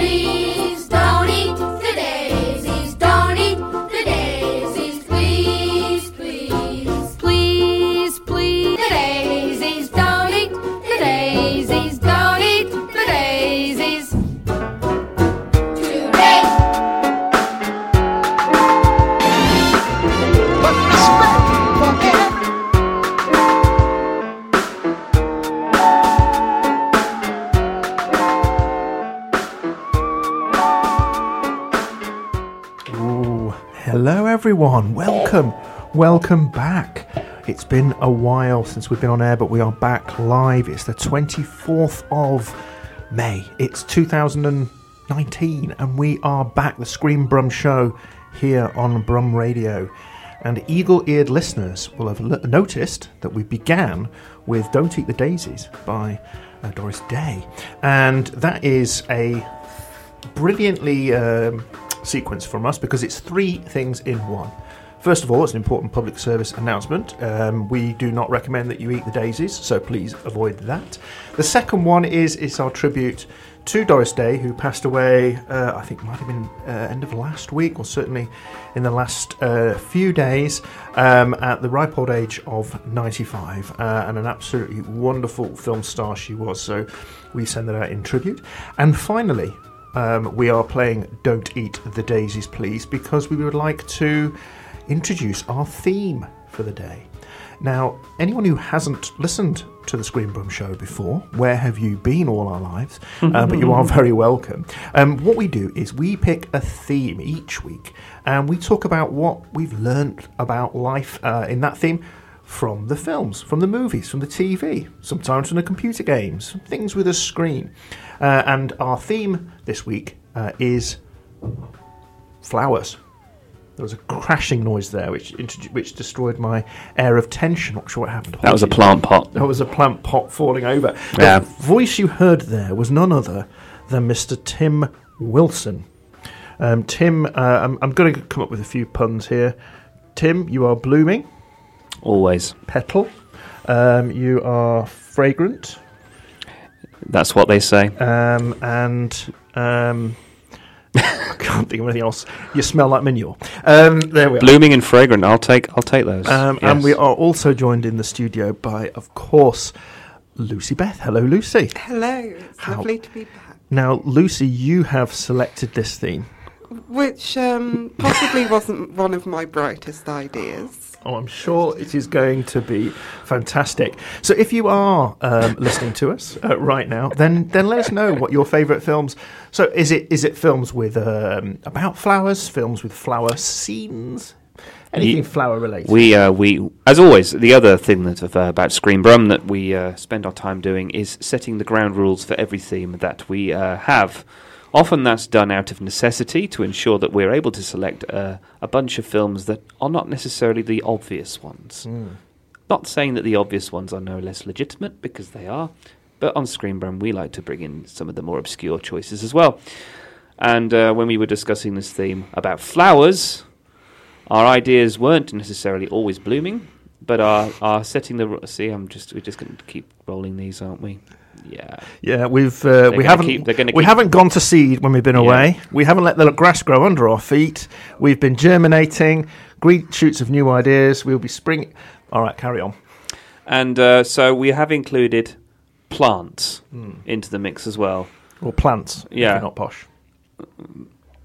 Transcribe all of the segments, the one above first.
please everyone. Welcome. Welcome back. It's been a while since we've been on air, but we are back live. It's the 24th of May. It's 2019, and we are back, the Screen Brum Show, here on Brum Radio. And eagle eared listeners will have l- noticed that we began with Don't Eat the Daisies by uh, Doris Day. And that is a brilliantly um, sequenced from us because it's three things in one. First of all, it's an important public service announcement. Um, we do not recommend that you eat the daisies, so please avoid that. The second one is it's our tribute to Doris Day, who passed away. Uh, I think might have been uh, end of last week, or certainly in the last uh, few days, um, at the ripe old age of 95, uh, and an absolutely wonderful film star she was. So we send that out in tribute. And finally, um, we are playing Don't Eat the Daisies, Please, because we would like to introduce our theme for the day. Now, anyone who hasn't listened to the Screen Brum show before, where have you been all our lives? Uh, but you are very welcome. Um, what we do is we pick a theme each week and we talk about what we've learned about life uh, in that theme from the films, from the movies, from the TV, sometimes from the computer games, things with a screen. Uh, and our theme this week uh, is flowers. There was a crashing noise there, which which destroyed my air of tension. Not sure what happened. That was a plant pot. That was a plant pot falling over. Yeah. The voice you heard there was none other than Mr. Tim Wilson. Um, Tim, uh, I'm, I'm going to come up with a few puns here. Tim, you are blooming. Always. Petal. Um, you are fragrant. That's what they say. Um, and um, I can't think of anything else. You smell like manure. Um, there we are. Blooming and fragrant. I'll take. I'll take those. Um, And we are also joined in the studio by, of course, Lucy Beth. Hello, Lucy. Hello, it's How- lovely to be back. Now, Lucy, you have selected this theme. Which um, possibly wasn't one of my brightest ideas. Oh, I'm sure it is going to be fantastic. So, if you are um, listening to us uh, right now, then then let us know what your favourite films. So, is it is it films with um, about flowers, films with flower scenes, anything Ye- flower related? we uh, we as always the other thing that uh, about Screen Brum that we uh, spend our time doing is setting the ground rules for every theme that we uh, have. Often that's done out of necessity to ensure that we're able to select uh, a bunch of films that are not necessarily the obvious ones. Not saying that the obvious ones are no less legitimate because they are, but on Screen Brum we like to bring in some of the more obscure choices as well. And uh, when we were discussing this theme about flowers, our ideas weren't necessarily always blooming, but are, are setting the. See, I'm just we're just going to keep rolling these, aren't we? Yeah. Yeah, we've uh, we haven't keep- we keep- haven't gone to seed when we've been Yeah. away. We haven't let the grass grow under our feet. We've been germinating green shoots of new ideas. We'll be spring. All right, carry on. And uh, so we have included plants into the mix as well. Or plants. if Yeah. you're not posh.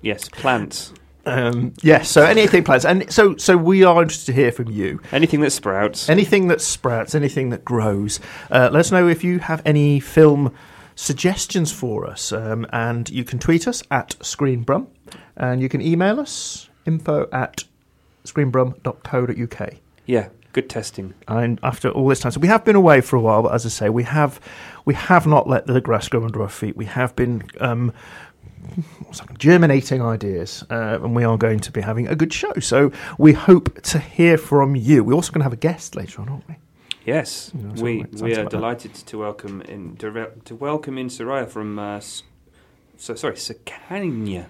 Yes, plants. Um, yes. So anything plants, and so so we are interested to hear from you. Anything that sprouts. Anything that sprouts, anything that grows. Uh, let us know if you have any film suggestions for us, um, and you can tweet us at ScreenBrum, and you can email us info at screenbrum.co.uk. Yeah, good testing. And after all this time, so we have been away for a while, but as I say, we have we have not let the grass grow under our feet. We have been um, germinating ideas, uh, and we are going to be having a good show. So we hope to hear from you. We're also going to have a guest later on, aren't we? Yes, we what it sounds we are like that. delighted to welcome in to, to welcome in Soraya from uh, so sorry Sakanya,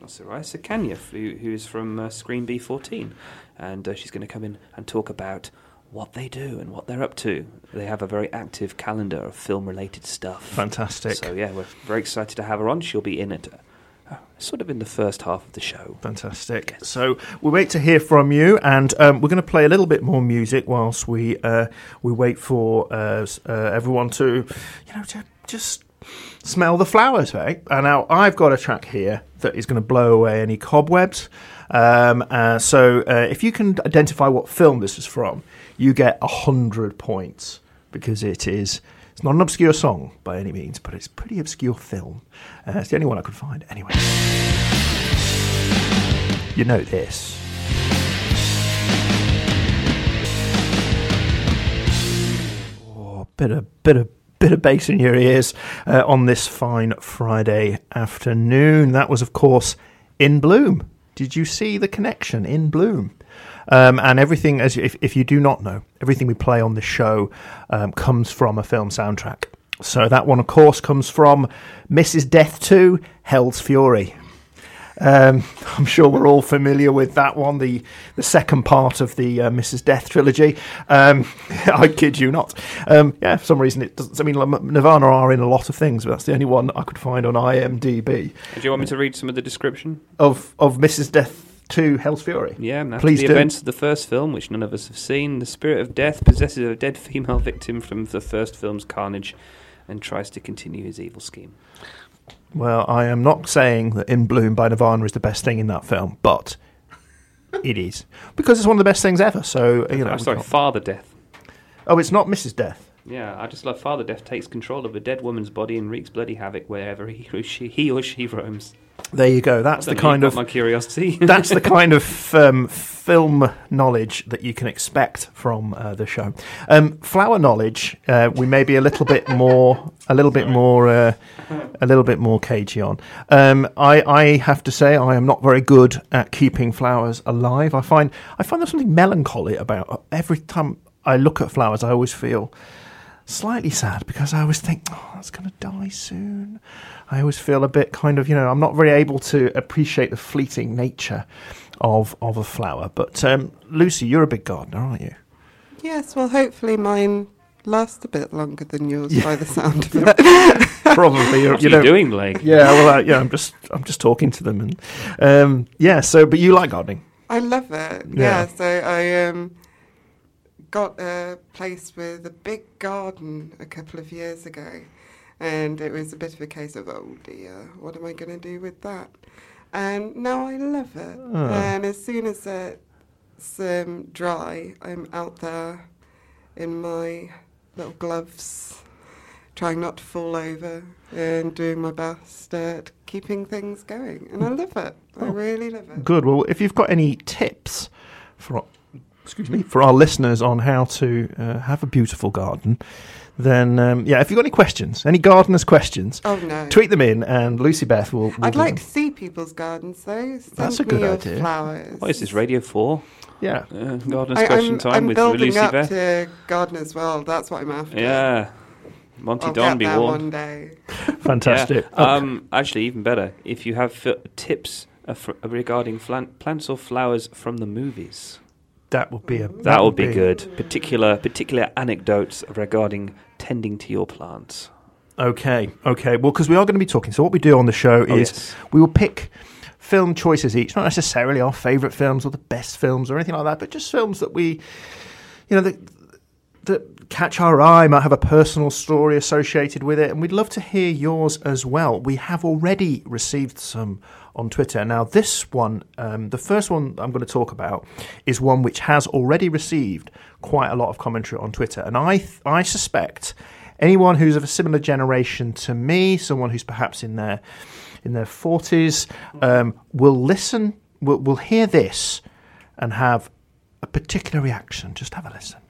not Soraya Sakanya, who, who is from uh, Screen B14, and uh, she's going to come in and talk about what they do and what they're up to. They have a very active calendar of film-related stuff. Fantastic. So yeah, we're very excited to have her on. She'll be in it, uh, sort of in the first half of the show. Fantastic. So we wait to hear from you, and um, we're going to play a little bit more music whilst we uh, we wait for uh, uh, everyone to, you know, to just smell the flowers, right? And now I've got a track here that is going to blow away any cobwebs. Um, uh, so uh, if you can identify what film this is from, you get a hundred points because it is. It's not an obscure song by any means, but it's a pretty obscure film. Uh, it's the only one I could find. Anyway. You know this. Oh, bit of bit of bit of bass in your ears uh, on this fine Friday afternoon. That was, of course, in Bloom. Did you see the connection in Bloom? Um, and everything, as if, if you do not know, everything we play on the show um, comes from a film soundtrack. So that one, of course, comes from Mrs. Death 2, Hell's Fury. Um, I'm sure we're all familiar with that one, the the second part of the uh, Mrs. Death trilogy. Um, I kid you not. Um, yeah, for some reason it doesn't. I mean, Nirvana are in a lot of things, but that's the only one I could find on IMDb Do you want me to read some of the description? of of Mrs. Death to Hell's Fury. Yeah, after Please the do. events of the first film, which none of us have seen, the spirit of death possesses a dead female victim from the first film's carnage and tries to continue his evil scheme. Well, I am not saying that In Bloom by Nirvana is the best thing in that film, but it is because it's one of the best things ever. So you know, I'm sorry, Father Death. oh, it's not Mrs. Death. Yeah, I just love Father Death takes control of a dead woman's body and wreaks bloody havoc wherever he or she, he or she roams. There you go. That's the kind of my curiosity. that's the kind of um, film knowledge that you can expect from uh, the show. Um, flower knowledge, uh, we may be a little bit more, a little bit more, uh, a little bit more cagey on. Um, I, I have to say, I am not very good at keeping flowers alive. I find I find there's something melancholy about every time I look at flowers. I always feel slightly sad because I always think, oh, that's going to die soon. I always feel a bit kind of, you know, I'm not very able to appreciate the fleeting nature of of a flower. But um, Lucy, you're a big gardener, aren't you? Yes, well, hopefully mine lasts a bit longer than yours Yeah. by the sound of it. Probably. You're, what are you you know, doing, Blake? Yeah, well, uh, yeah. I'm just I'm just talking to them, and um, yeah. So, but you like gardening? I love it. Yeah. Yeah. so I um, got a place with a big garden a couple of years ago, and it was a bit of a case of oh dear, what am I going to do with that? And now I love it. Ah. And as soon as it's um, dry, I'm out there in my little gloves, trying not to fall over and doing my best at keeping things going. And I love it. I Oh. really love it. Good. Well, if you've got any tips for excuse me for our listeners on how to uh, have a beautiful garden, then um, yeah. If you've got any questions, any gardeners' questions, Oh no. tweet them in, and Lucy Beth will. will I'd like them. to see people's gardens though. Send That's a good your idea. flowers. What is this, Radio 4? Yeah. Uh, Gardener's I, Question I'm, Time I'm with Lucy up Beth? to Gardener's World. That's what I'm after. Yeah. Monty I'll Don, get be there warned. one day. Fantastic. Yeah. Um, actually, even better, if you have uh, tips uh, fr- regarding flan- plants or flowers from the movies, that would be a that, would be, good. Particular particular anecdotes regarding tending to your plants. Okay, okay. Well, because we are going to be talking. So what we do on the show Oh, is yes. we will pick film choices each, not necessarily our favourite films or the best films or anything like that, but just films that we, you know, that that catch our eye, might have a personal story associated with it, and we'd love to hear yours as well. We have already received some on Twitter. Now, this one, um, the first one I'm going to talk about, is one which has already received quite a lot of commentary on Twitter, and I th- I suspect anyone who's of a similar generation to me, someone who's perhaps in their in their forties, um, will listen, will will hear this, and have a particular reaction. Just have a listen.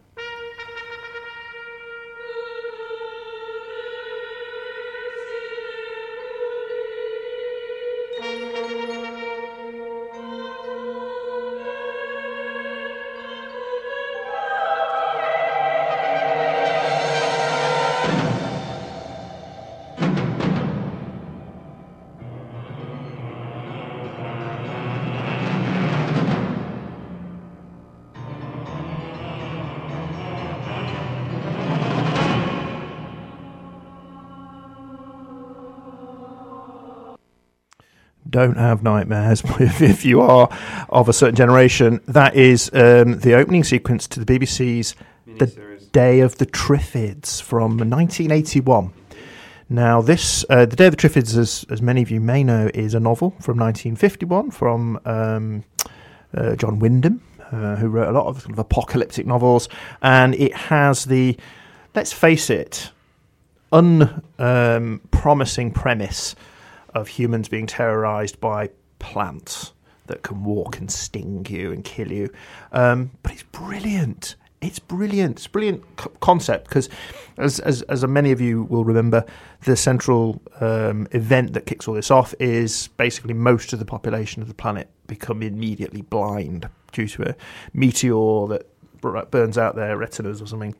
Don't have nightmares if, if you are of a certain generation. That is um, the opening sequence to the BBC's The Day of the Triffids from 1981. Now, this uh, The Day of the Triffids, as, as many of you may know, is a novel from 1951 from um, uh, John Wyndham, uh, who wrote a lot of sort of apocalyptic novels, and it has the, let's face it, unpromising premise of humans being terrorized by plants that can walk and sting you and kill you. Um, but it's brilliant. It's brilliant. It's a brilliant c- concept because, as, as as many of you will remember, the central um, event that kicks all this off is basically most of the population of the planet become immediately blind due to a meteor that burns out their retinas or something,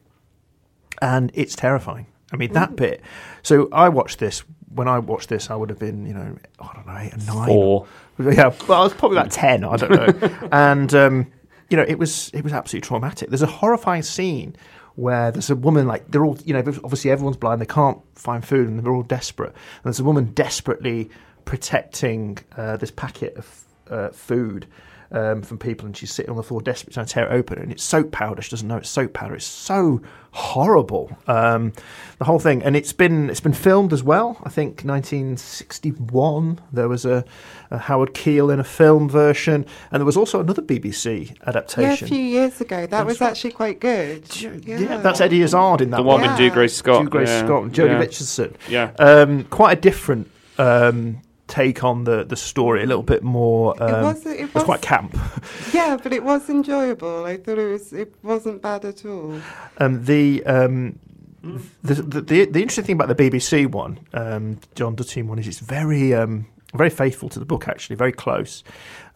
and it's terrifying. I mean that bit. So I watched this. When I watched this, I would have been, you know, I don't know, eight or nine. Four. Yeah, well, I was probably about ten. I don't know. and um, you know, it was it was absolutely traumatic. There's a horrifying scene where there's a woman like they're all, you know, obviously everyone's blind. They can't find food, and they're all desperate. And there's a woman desperately protecting uh, this packet of uh, food. Um, from people, and she's sitting on the floor, desperate trying to tear it open, and it's soap powder. She doesn't know it's soap powder. It's so horrible, um, the whole thing. And it's been it's been filmed as well. I think 1961 there was a, a Howard Keel in a film version, and there was also another BBC adaptation. Yeah, a few years ago. That was right. actually quite good. yeah. that's Eddie Izzard in that The one one. with Yeah. Dougray Scott. Dougray yeah. Scott and Joely yeah. Richardson. Yeah. Um, quite a different um, take on the, the story, a little bit more. Um, it was. It it was was quite camp. Yeah, but it was enjoyable. I thought it was. It wasn't bad at all. Um, the, um, the, the the the interesting thing about the BBC one, um, John Duttine one, is it's very um, very faithful to the book. Actually, very close.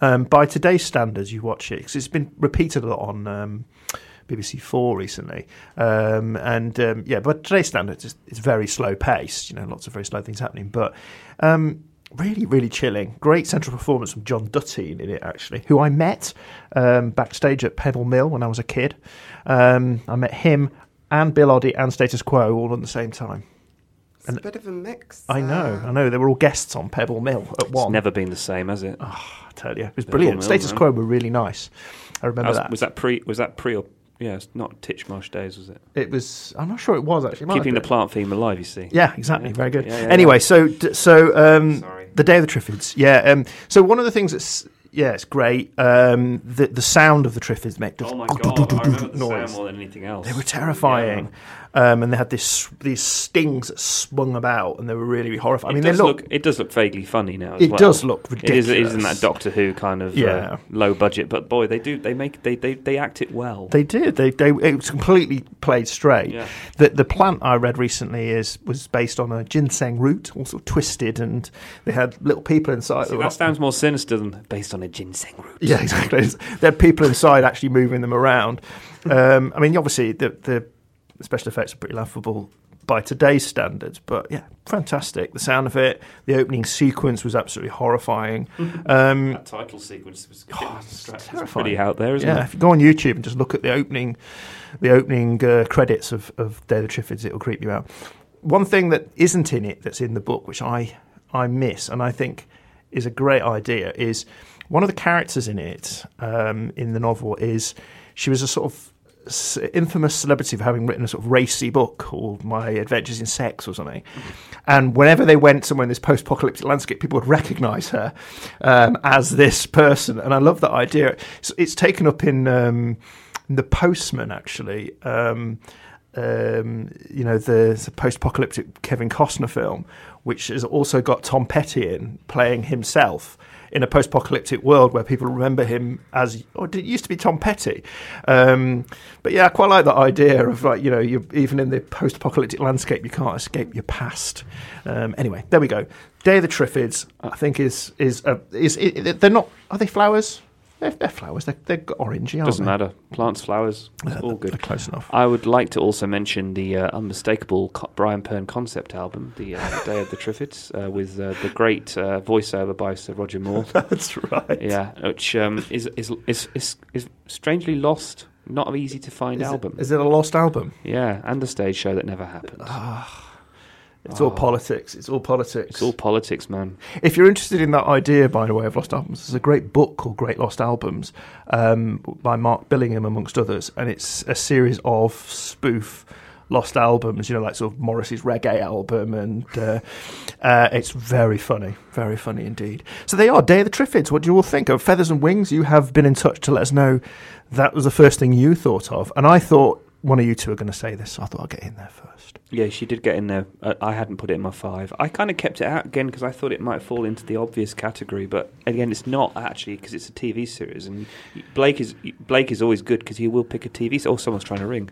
Um, by today's standards, you watch it because it's been repeated a lot on. Um, BBC Four recently, um, and um, yeah, but today's standards it's, it's very slow paced. You know, lots of very slow things happening, but um, really, really chilling. Great central performance from John Duttine in it, actually, who I met um, backstage at Pebble Mill when I was a kid. Um, I met him and Bill Oddie and Status Quo all at the same time. It's And- a bit of a mix. I know, uh, I know. They were all guests on Pebble Mill at It's never been the same, has it? I tell you, it was Pebble brilliant. Mill, Status man. Quo were really nice. I remember was, that. was that pre? Was that pre or? Yeah, it's not Titchmarsh days, was it? It was. I'm not sure it was actually. It Keeping the plant theme alive. You see. Yeah, exactly. Yeah. Very good. Yeah, yeah, anyway, yeah. so d- so um, the Day of the Triffids. Yeah. Um, so one of the things that's yeah, it's great. Um, the the sound of the Triffids make this Oh my god! I remember the noise. sound more than anything else. They were terrifying, um, and they had this these stings that swung about, and they were really, really horrifying. I mean, it they does look. look, It does look vaguely funny now. As It well. does look is. It is in ridiculous. that Doctor Who kind of Yeah. uh, low budget, but boy, they do. They make. They they, they act it well. They did. They they it was completely played straight. Yeah. The the plant I read recently is was based on a ginseng root, also twisted, and they had little people inside. See, that that sounds more sinister than based on a ginseng root. Yeah, exactly. there are people inside actually moving them around. Um, I mean, obviously, the, the special effects are pretty laughable by today's standards, but yeah, fantastic. The sound of it, the opening sequence was absolutely horrifying. Um, That title sequence was, Oh, it's pretty terrifying. out there, isn't yeah, it? if you go on YouTube and just look at the opening, the opening uh, credits of, of Day of the Triffids, it'll creep you out. One thing that isn't in it that's in the book, which I I miss, and I think is a great idea, is one of the characters in it um, in the novel is she was a sort of infamous celebrity for having written a sort of racy book called My Adventures in Sex or something. And whenever they went somewhere in this post-apocalyptic landscape, people would recognise her um, as this person. And I love that idea. It's, it's taken up in um, The Postman, actually. Um, um, you know, the, the post-apocalyptic Kevin Costner film, which has also got Tom Petty in playing himself in a post-apocalyptic world where people remember him as, oh, it used to be Tom Petty? Um, but yeah, I quite like that idea of like, you know, even in the post-apocalyptic landscape, you can't escape your past. Um, anyway, there we go. Day of the Triffids, I think is is uh, is, is they're not are they flowers? They're, they're flowers. They're, they're orangey, aren't Doesn't they? matter. Plants, flowers, Yeah, all They're good. close enough. I would like to also mention the uh, unmistakable co- Brian Pern concept album, The uh, Day of the Triffids, uh, with uh, the great uh, voiceover by Sir Roger Moore. That's right. yeah, which um, is, is is is is strangely lost, not an easy to find Is album. is it a lost album? yeah, and the stage show that never happened. Ah, It's all politics. It's all politics. It's all politics, man. If you're interested in that idea, by the way, of lost albums, there's a great book called Great Lost Albums um, by Mark Billingham, amongst others, and it's a series of spoof lost albums. You know, like sort of Morrissey's reggae album, and uh, uh, it's very funny, very funny indeed. So they are Day of the Triffids. What do you all think of Feathers and Wings? You have been in touch to let us know that was the first thing you thought of, and I thought one of you two are going to say this. So I thought I'd get in there first. Yeah, she did get in there. Uh, I hadn't put it in my five. I kind of kept it out again because I thought it might fall into the obvious category, but again, it's not actually because it's a TV series. And Blake is Blake is always good because he will pick a TV. se- Oh, someone's trying to ring.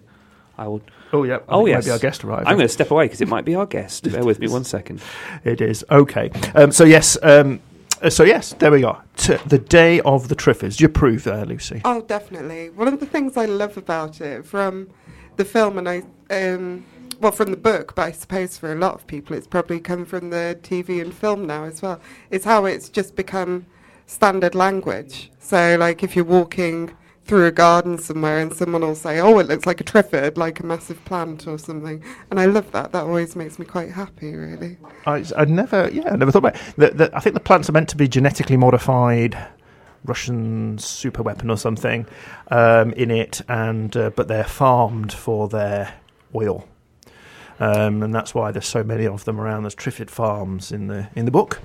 I will. Oh yeah. I Oh, think yes. Maybe our guest arrived. I'm going to step away because it might be our guest. Bear with me one second. It is okay. Um, so yes, um, uh, so yes, there we are. T- the day of the Triffids. Do you approve there, Lucy? Oh, definitely. One of the things I love about it from the film, and I, um, well, from the book, but I suppose for a lot of people, it's probably come from the TV and film now as well, It's how it's just become standard language. So, like, if you're walking through a garden somewhere and someone will say, oh, it looks like a triffid, like a massive plant or something. And I love that. That always makes me quite happy, really. I, I never, yeah, I never thought about. The, I think the plants are meant to be genetically modified. Russian super weapon or something um, in it, and uh, but they're farmed for their oil, um, and that's why there's so many of them around. There's Triffid farms in the in the book.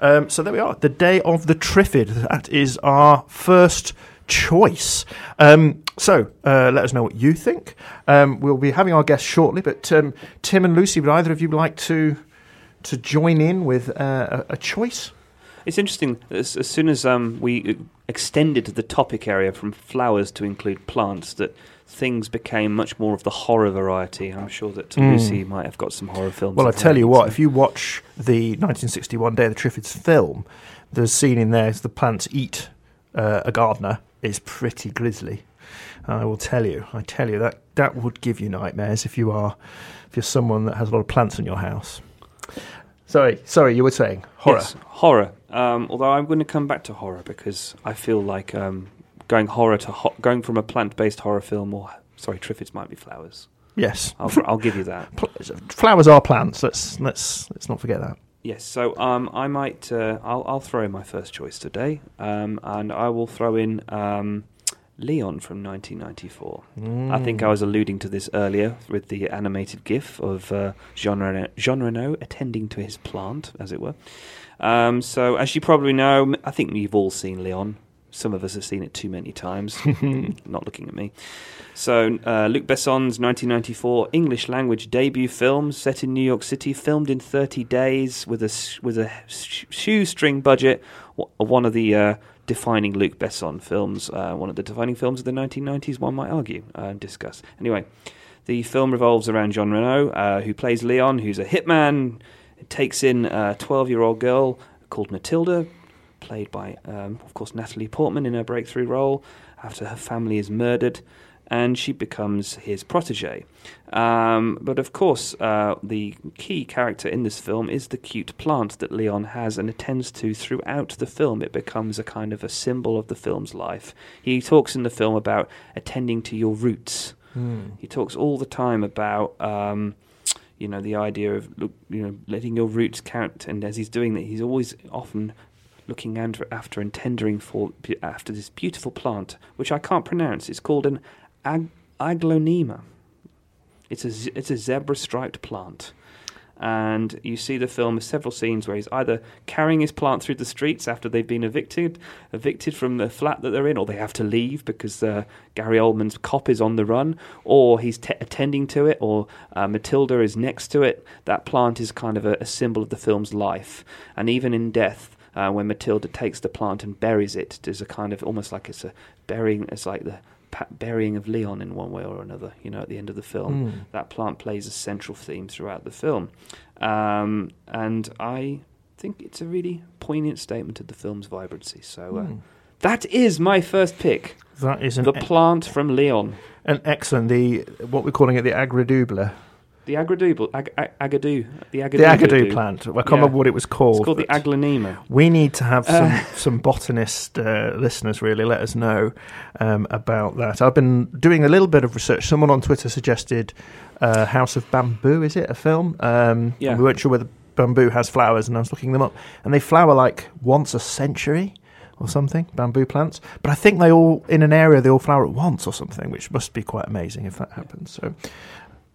Um, so there we are, the day of the Triffid. That is our first choice. Um, so uh, let us know what you think. Um, we'll be having our guests shortly, but um, Tim and Lucy, would either of you like to to join in with uh, a, a choice? It's interesting. As, as soon as um, we extended the topic area from flowers to include plants, that things became much more of the horror variety. I'm sure that Mm. Lucy might have got some horror films. Well, I tell you what, if you watch the 1961 Day of the Triffids film, the scene in there is the plants eat uh, a gardener is pretty grisly. I will tell you, I tell you that that would give you nightmares if you are if you're someone that has a lot of plants in your house. Sorry, sorry, you were saying horror. Yes, horror. Um, although I'm going to come back to horror because I feel like um, going horror to ho- going from a plant-based horror film or sorry, Triffids might be flowers. Yes, I'll, I'll give you that. Pl- flowers are plants. Let's let's let's not forget that. Yes, so um, I might. Uh, I'll, I'll throw in my first choice today, um, and I will throw in um, Leon from 1994. I think I was alluding to this earlier with the animated GIF of uh, Jean, Reno, Jean Reno attending to his plant, as it were. Um, so, as you probably know, I think you've all seen Leon. Some of us have seen it too many times. Not looking at me. So, uh, Luc Besson's 1994 English language debut film, set in New York City, filmed in 30 days with a with a sh- shoestring budget. One of the uh, defining Luc Besson films, uh, one of the defining films of the 1990s. One might argue uh, and discuss. Anyway, the film revolves around Jean Reno, uh, who plays Leon, who's a hitman. Takes in a 12 year old girl called Matilda, played by, um, of course, Natalie Portman in her breakthrough role, after her family is murdered, and she becomes his protege. Um, but of course, uh, the key character in this film is the cute plant that Leon has and attends to throughout the film. It becomes a kind of a symbol of the film's life. He talks in the film about attending to your roots. He talks all the time about. Um, you know the idea of look, you know letting your roots count, and as he's doing that, he's always often looking after, and tendering for after this beautiful plant, which I can't pronounce. It's called an ag- aglaonema. It's a it's a zebra striped plant, and you see the film with several scenes where he's either carrying his plant through the streets after they've been evicted, evicted from the flat that they're in, or they have to leave because uh, Gary Oldman's cop is on the run, or he's t- attending to it, or uh, Matilda is next to it. That plant is kind of a, a symbol of the film's life, and even in death. Uh, when Matilda takes the plant and buries it, there's a kind of almost like it's a burying. It's like the burying of Leon in one way or another. You know, at the end of the film, Mm. that plant plays a central theme throughout the film, um, and I think it's a really poignant statement of the film's vibrancy. So uh, Mm. that is my first pick: That is the plant from Leon. an excellent the what we're calling it the agrodubler. The Agadoo, ag, ag, Agadoo, the Agadoo, The Agadoo plant. I can't Yeah. remember what it was called. It's called the Aglaonema. We need to have some, Uh. some botanist uh, listeners really let us know um, about that. I've been doing a little bit of research. Someone on Twitter suggested uh, House of Bamboo, is it a film? Um, Yeah. We weren't sure whether bamboo has flowers, and I was looking them up. And they flower like once a century or something, bamboo plants. But I think they all, in an area, they all flower at once or something, which must be quite amazing if that happens. So,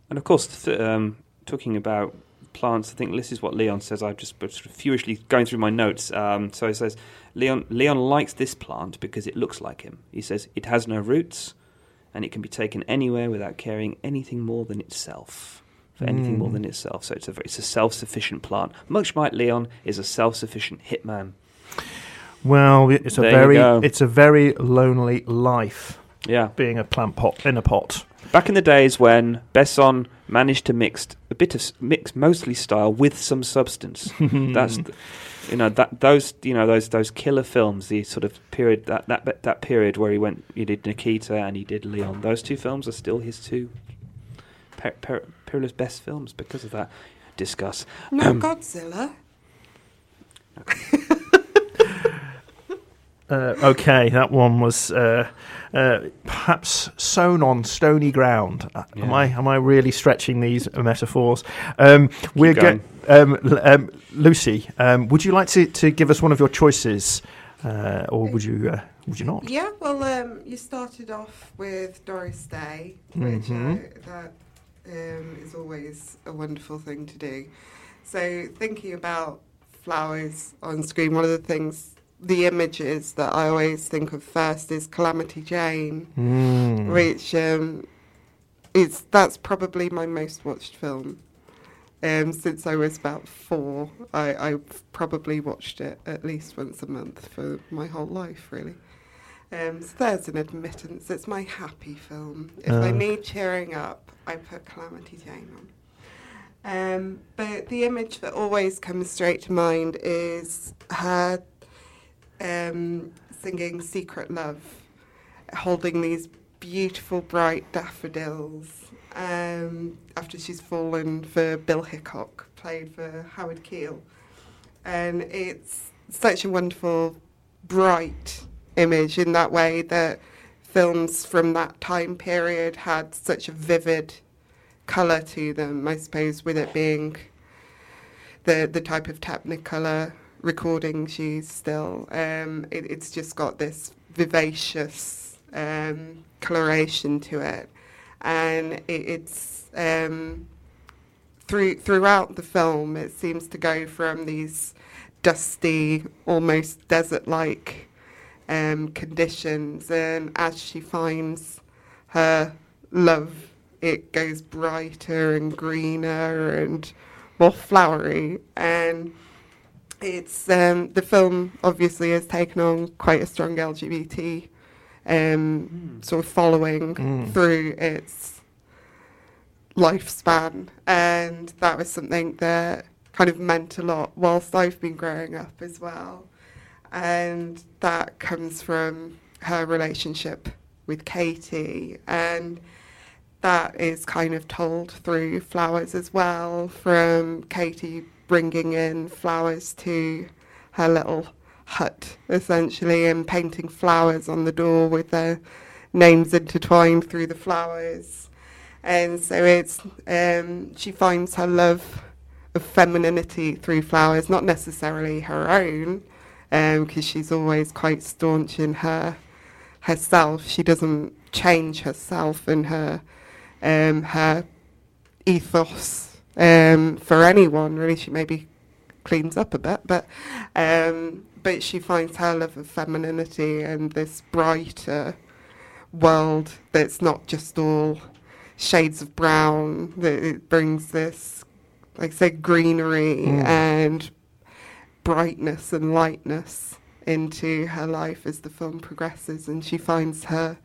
And of course, th- um, talking about plants, I think this is what Leon says. I've just sort of furiously going through my notes. Um, so he says, Leon, Leon likes this plant because it looks like him. He says, it has no roots and it can be taken anywhere without caring anything more than itself. For anything more Mm. than itself. So it's a, it's a self sufficient plant. Much like Leon is a self sufficient hitman. well, it's a There very, it's a very lonely life Yeah. being a plant pot in a pot. Back in the days when Besson managed to mix a bit of mix mostly style with some substance. That's th- you know that those you know those those killer films, the sort of period that that that period where he went, he did Nikita and he did Leon. Those two films are still his two per, per, Perilous best films because of that. Discuss. No Um, Godzilla. Uh, okay, that one was uh, uh, perhaps sown on stony ground. Uh, Am I am I really stretching these metaphors? Um, we're going. go- um, L- um, Lucy. Um, would you like to, to give us one of your choices, uh, or would you uh, would you not? Yeah, well, um, you started off with Doris Day, which Mhm. uh, that um, is always a wonderful thing to do. So, thinking about flowers on screen, one of the things, the images that I always think of first is Calamity Jane, Mm. which um, is that's probably my most watched film. Um, since I was about four, I, I've probably watched it at least once a month for my whole life, really. Um, so there's an admittance. It's my happy film. If I Oh. need cheering up, I put Calamity Jane on. Um, but the image that always comes straight to mind is her um, singing Secret Love, holding these beautiful bright daffodils um, after she's fallen for Bill Hickok, played for Howard Keel. And it's such a wonderful, bright image in that way that films from that time period had such a vivid colour to them, I suppose, with it being the the type of Technicolor recording she's still. Um, it, it's just got this vivacious um, coloration to it, and it, it's um, through throughout the film. It seems to go from these dusty, almost desert-like um, conditions, and as she finds her love, it goes brighter and greener and more flowery. And it's um, the film obviously has taken on quite a strong LGBT um, sort of following Mm. through its lifespan, and that was something that kind of meant a lot whilst I've been growing up as well. And that comes from her relationship with Katie, and that is kind of told through flowers as well, from Katie bringing in flowers to her little hut, essentially, and painting flowers on the door with their names intertwined through the flowers. And so it's, um, she finds her love of femininity through flowers, not necessarily her own, because she's always quite staunch in her herself. She doesn't change herself and her um, her ethos um, for anyone. Really, she maybe cleans up a bit, but um, but she finds her love of femininity and this brighter world that's not just all shades of brown. That it brings this, like I say, greenery Mm. and brightness and lightness into her life as the film progresses, and she finds her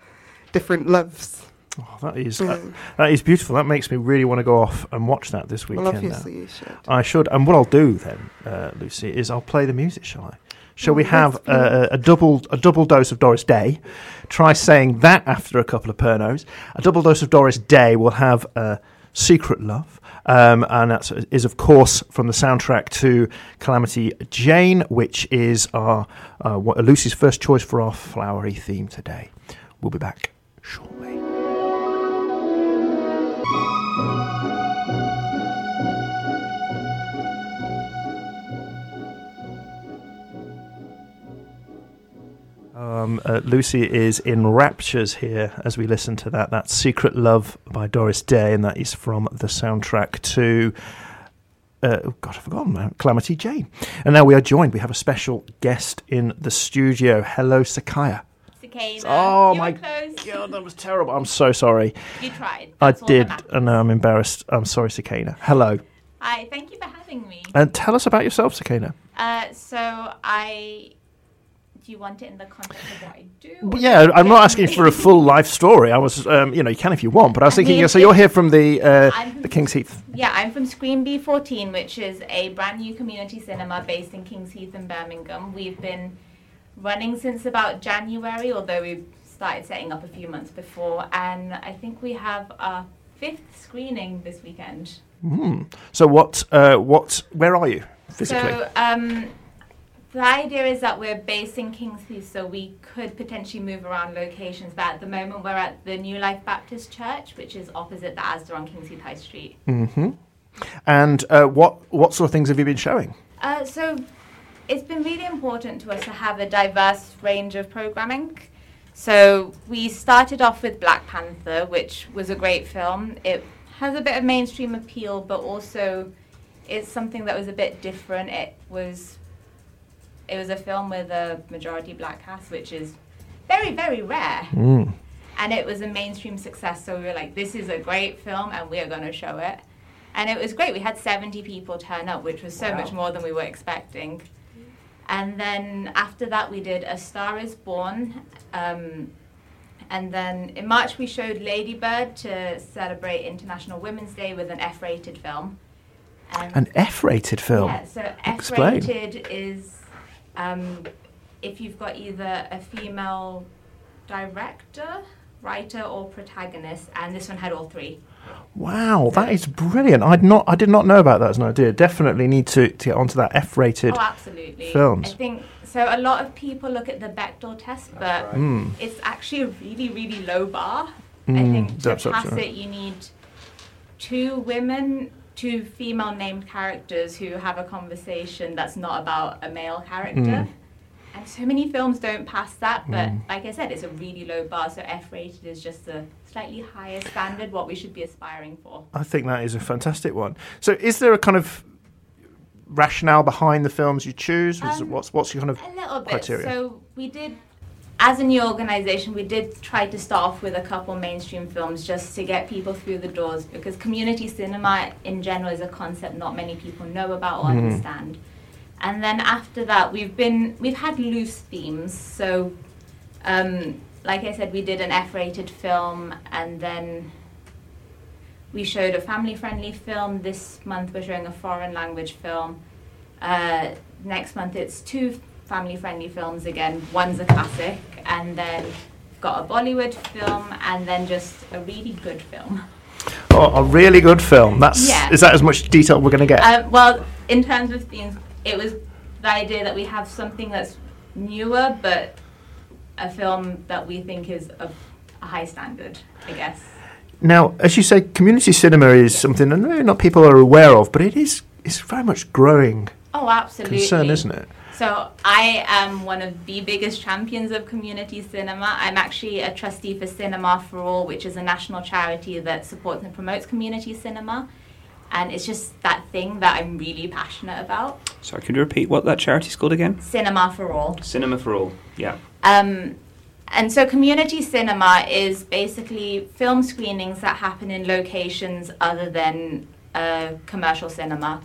different loves. Oh, that is uh, Mm. that is beautiful. That makes me really want to go off and watch that this weekend. well, now. obviously you should. I should. And what I'll do then, uh, Lucy, is I'll play the music. Shall I? Shall we Oh, have uh, a double a double dose of Doris Day? Try saying that after a couple of Pernods. A double dose of Doris Day will have uh, Secret Love, Um, and that is, of course, from the soundtrack to Calamity Jane, which is our uh, what, Lucy's first choice for our flowery theme today. We'll be back uh, Lucy is in raptures here as we listen to that. That's Secret Love by Doris Day, and that is from the soundtrack to. Uh, oh God, I've forgotten. Calamity Jane. And now we are joined. We have a special guest in the studio. Hello, Sakaya. Cicada. Oh you my. God, that was terrible. I'm so sorry. You tried. I That's all did, and now I'm embarrassed. I'm sorry, Sakina. Hello. Hi, thank you for having me. And tell us about yourself, Sakina. Uh, so I. Do you want it in the context of what I do? Yeah, I'm not asking for a full life story. I was, um, you know, you can if you want, but I was I thinking, mean, so you're here from the uh, I'm- the King's Heath. Yeah, I'm from Screen B14, which is a brand new community cinema based in Kings Heath in Birmingham. We've been running since about January, although we started setting up a few months before, and I think we have our fifth screening this weekend. Hmm. So what? Uh, what? Where are you physically? So um, the idea is that we're based in Kings Heath, so we could potentially move around locations. But at the moment, we're at the New Life Baptist Church, which is opposite the Asda on Kings Heath High Street. Mm-hmm. And uh, what what sort of things have you been showing? Uh, so it's been really important to us to have a diverse range of programming. So we started off with Black Panther, which was a great film. It has a bit of mainstream appeal, but also it's something that was a bit different. It was it was a film with a majority black cast, which is very very rare. Mm. And it was a mainstream success, so we were like, this is a great film, and we are going to show it. And it was great. We had 70 people turn up, which was so much more than we were expecting. And then after that, we did A Star is Born. Um, and then in March, we showed Lady Bird to celebrate International Women's Day with an F rated film. And An F-rated film. yeah, so F-rated is um, if you've got either a female director, writer, or protagonist, and this one had all three. Wow, that is brilliant. I'd not, I did not know about that as an idea. Definitely need to, to get onto that F-rated. Oh, absolutely. films. I think so. A lot of people look at the Bechdel test, but Mm. it's actually a really, really low bar. I Mm, think to pass absolutely it, you need two women, two female named characters who have a conversation that's not about a male character. Mm. And so many films don't pass that, but Mm. like I said, it's a really low bar. So F rated is just a slightly higher standard, what we should be aspiring for. I think that is a fantastic one. So, is there a kind of rationale behind the films you choose? Um, what's what's your kind of A little bit. criteria? So we did, as a new organisation, we did try to start off with a couple mainstream films just to get people through the doors because community cinema in general is a concept not many people know about or Mhm. understand. And then after that, we've been we've had loose themes. So, um, like I said, we did an F-rated film, and then we showed a family-friendly film. This month, we're showing a foreign language film. Uh, next month, it's two family-friendly films again. One's a classic, and then got a Bollywood film, and then just a really good film. oh, a really good film? That's Yeah. is that as much detail we're going to get? Um, well, in terms of themes, it was the idea that we have something that's newer, but a film that we think is of a high standard, I guess. Now, as you say, community cinema is something that maybe not people are aware of, but it is it's very much growing Oh, absolutely. concern, isn't it? So I am one of the biggest champions of community cinema. I'm actually a trustee for Cinema for All, which is a national charity that supports and promotes community cinema. And it's just that thing that I'm really passionate about. Sorry, could you repeat what that charity's called again? Cinema for All. Cinema for All. Yeah. Um, and so community cinema is basically film screenings that happen in locations other than uh, commercial cinema.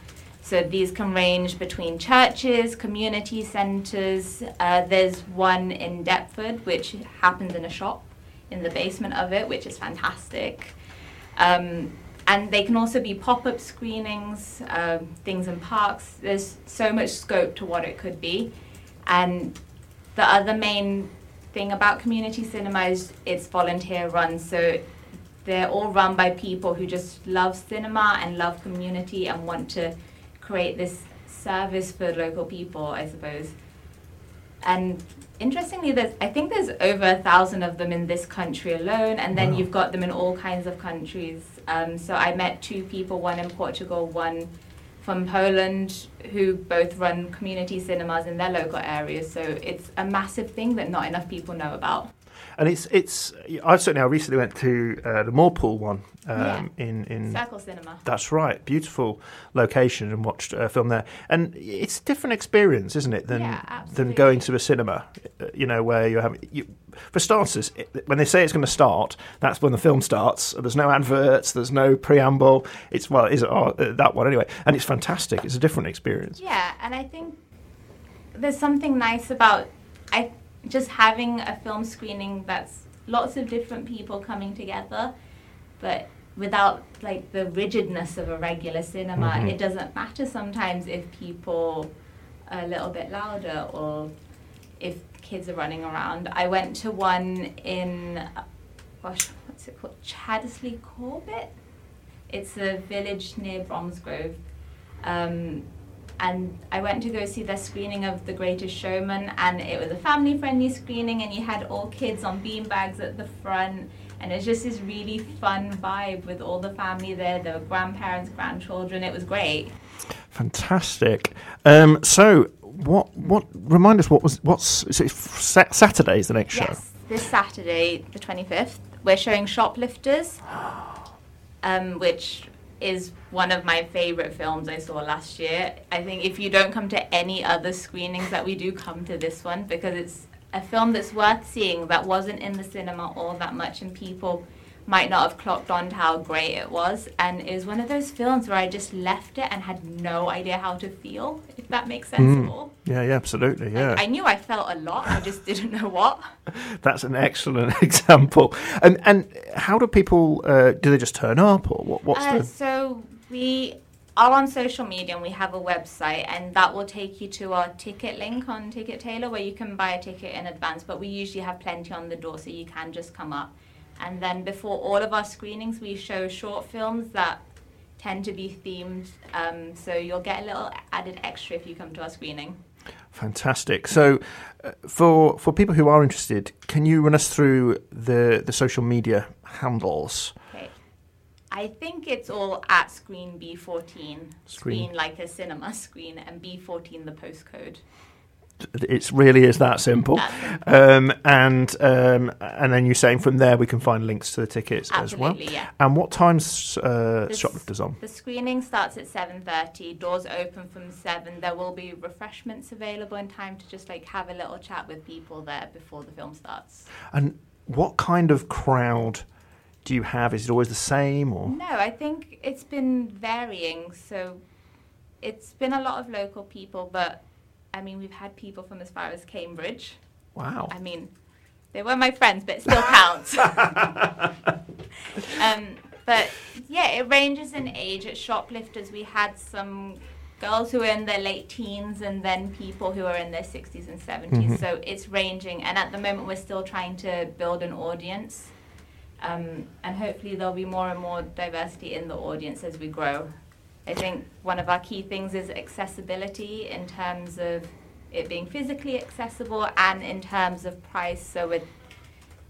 So these can range between churches, community centres. Uh, there's one in Deptford which happens in a shop in the basement of it, which is fantastic. Um, and they can also be pop-up screenings, um, things in parks. There's so much scope to what it could be. And the other main thing about community cinema is it's volunteer run, so they're all run by people who just love cinema and love community and want to create this service for local people, I suppose. And interestingly, there's I think there's over a thousand of them in this country alone, and then Wow. you've got them in all kinds of countries. Um, so I met two people, one in Portugal, one from Poland, who both run community cinemas in their local areas. So it's a massive thing that not enough people know about. And it's it's. I certainly I recently went to uh, the Moorpool one um, Yeah. in in. Circle cinema. That's right, beautiful location, and watched a film there. And it's a different experience, isn't it, than Yeah, than going to a cinema. uh, You know, where you have you, for starters, it, when they say it's going to start, that's when the film starts. There's no adverts, there's no preamble. It's well, is it oh, uh, that one anyway? And it's fantastic. It's a different experience. Yeah, and I think there's something nice about I just having a film screening that's lots of different people coming together, but without like the rigidness of a regular cinema. Mhm. It doesn't matter sometimes if people are a little bit louder or if kids are running around. I went to one in gosh, what's it called? Chaddesley Corbett. It's a village near Bromsgrove. Um, and I went to go see their screening of The Greatest Showman, and it was a family friendly screening, and you had all kids on beanbags at the front, and it was just this really fun vibe with all the family there. There were grandparents, grandchildren. It was great. Fantastic. Um, so, what what remind us what was what's is it Sa- Saturday's the next show? Yes, this Saturday, the 25th, we're showing Shoplifters, um, which is one of my favorite films I saw last year. I think if you don't come to any other screenings that we do, come to this one because it's a film that's worth seeing that wasn't in the cinema all that much and people might not have clocked on to how great it was and it was one of those films where I just left it and had no idea how to feel if that makes sense Mm. at all. Yeah, yeah, absolutely. Yeah, I knew I felt a lot, I just didn't know what. that's an excellent example. And and how do people uh, do they just turn up or what, what's Uh, the so we are on social media and we have a website and that will take you to our ticket link on Ticket Tailor where you can buy a ticket in advance but we usually have plenty on the door so you can just come up and then before all of our screenings we show short films that tend to be themed um, so you'll get a little added extra if you come to our screening fantastic? So, uh, for for people who are interested, can you run us through the the social media handles? okay I think it's all at screen B14 Screen. screen like a cinema screen and B14 the postcode It really is that simple. Um, and um, and then you're saying from there we can find links to the tickets as well. Yeah. And what times uh, This- shoplifters on? The screening starts at 7:30. Doors open from 7. There will be refreshments available in time to just like have a little chat with people there before the film starts. And what kind of crowd do you have? Is it always the same or? No, I think it's been varying. So it's been a lot of local people, but I mean, we've had people from as far as Cambridge. Wow. I mean, they were my friends, but it still counts. um, but yeah, it ranges in age. At shoplifters, we had some girls who were in their late teens and then people who are in their 60s and 70s. Mhm. So it's ranging. And at the moment, we're still trying to build an audience. Um, and hopefully, there'll be more and more diversity in the audience as we grow. I think one of our key things is accessibility in terms of it being physically accessible and in terms of price. So with,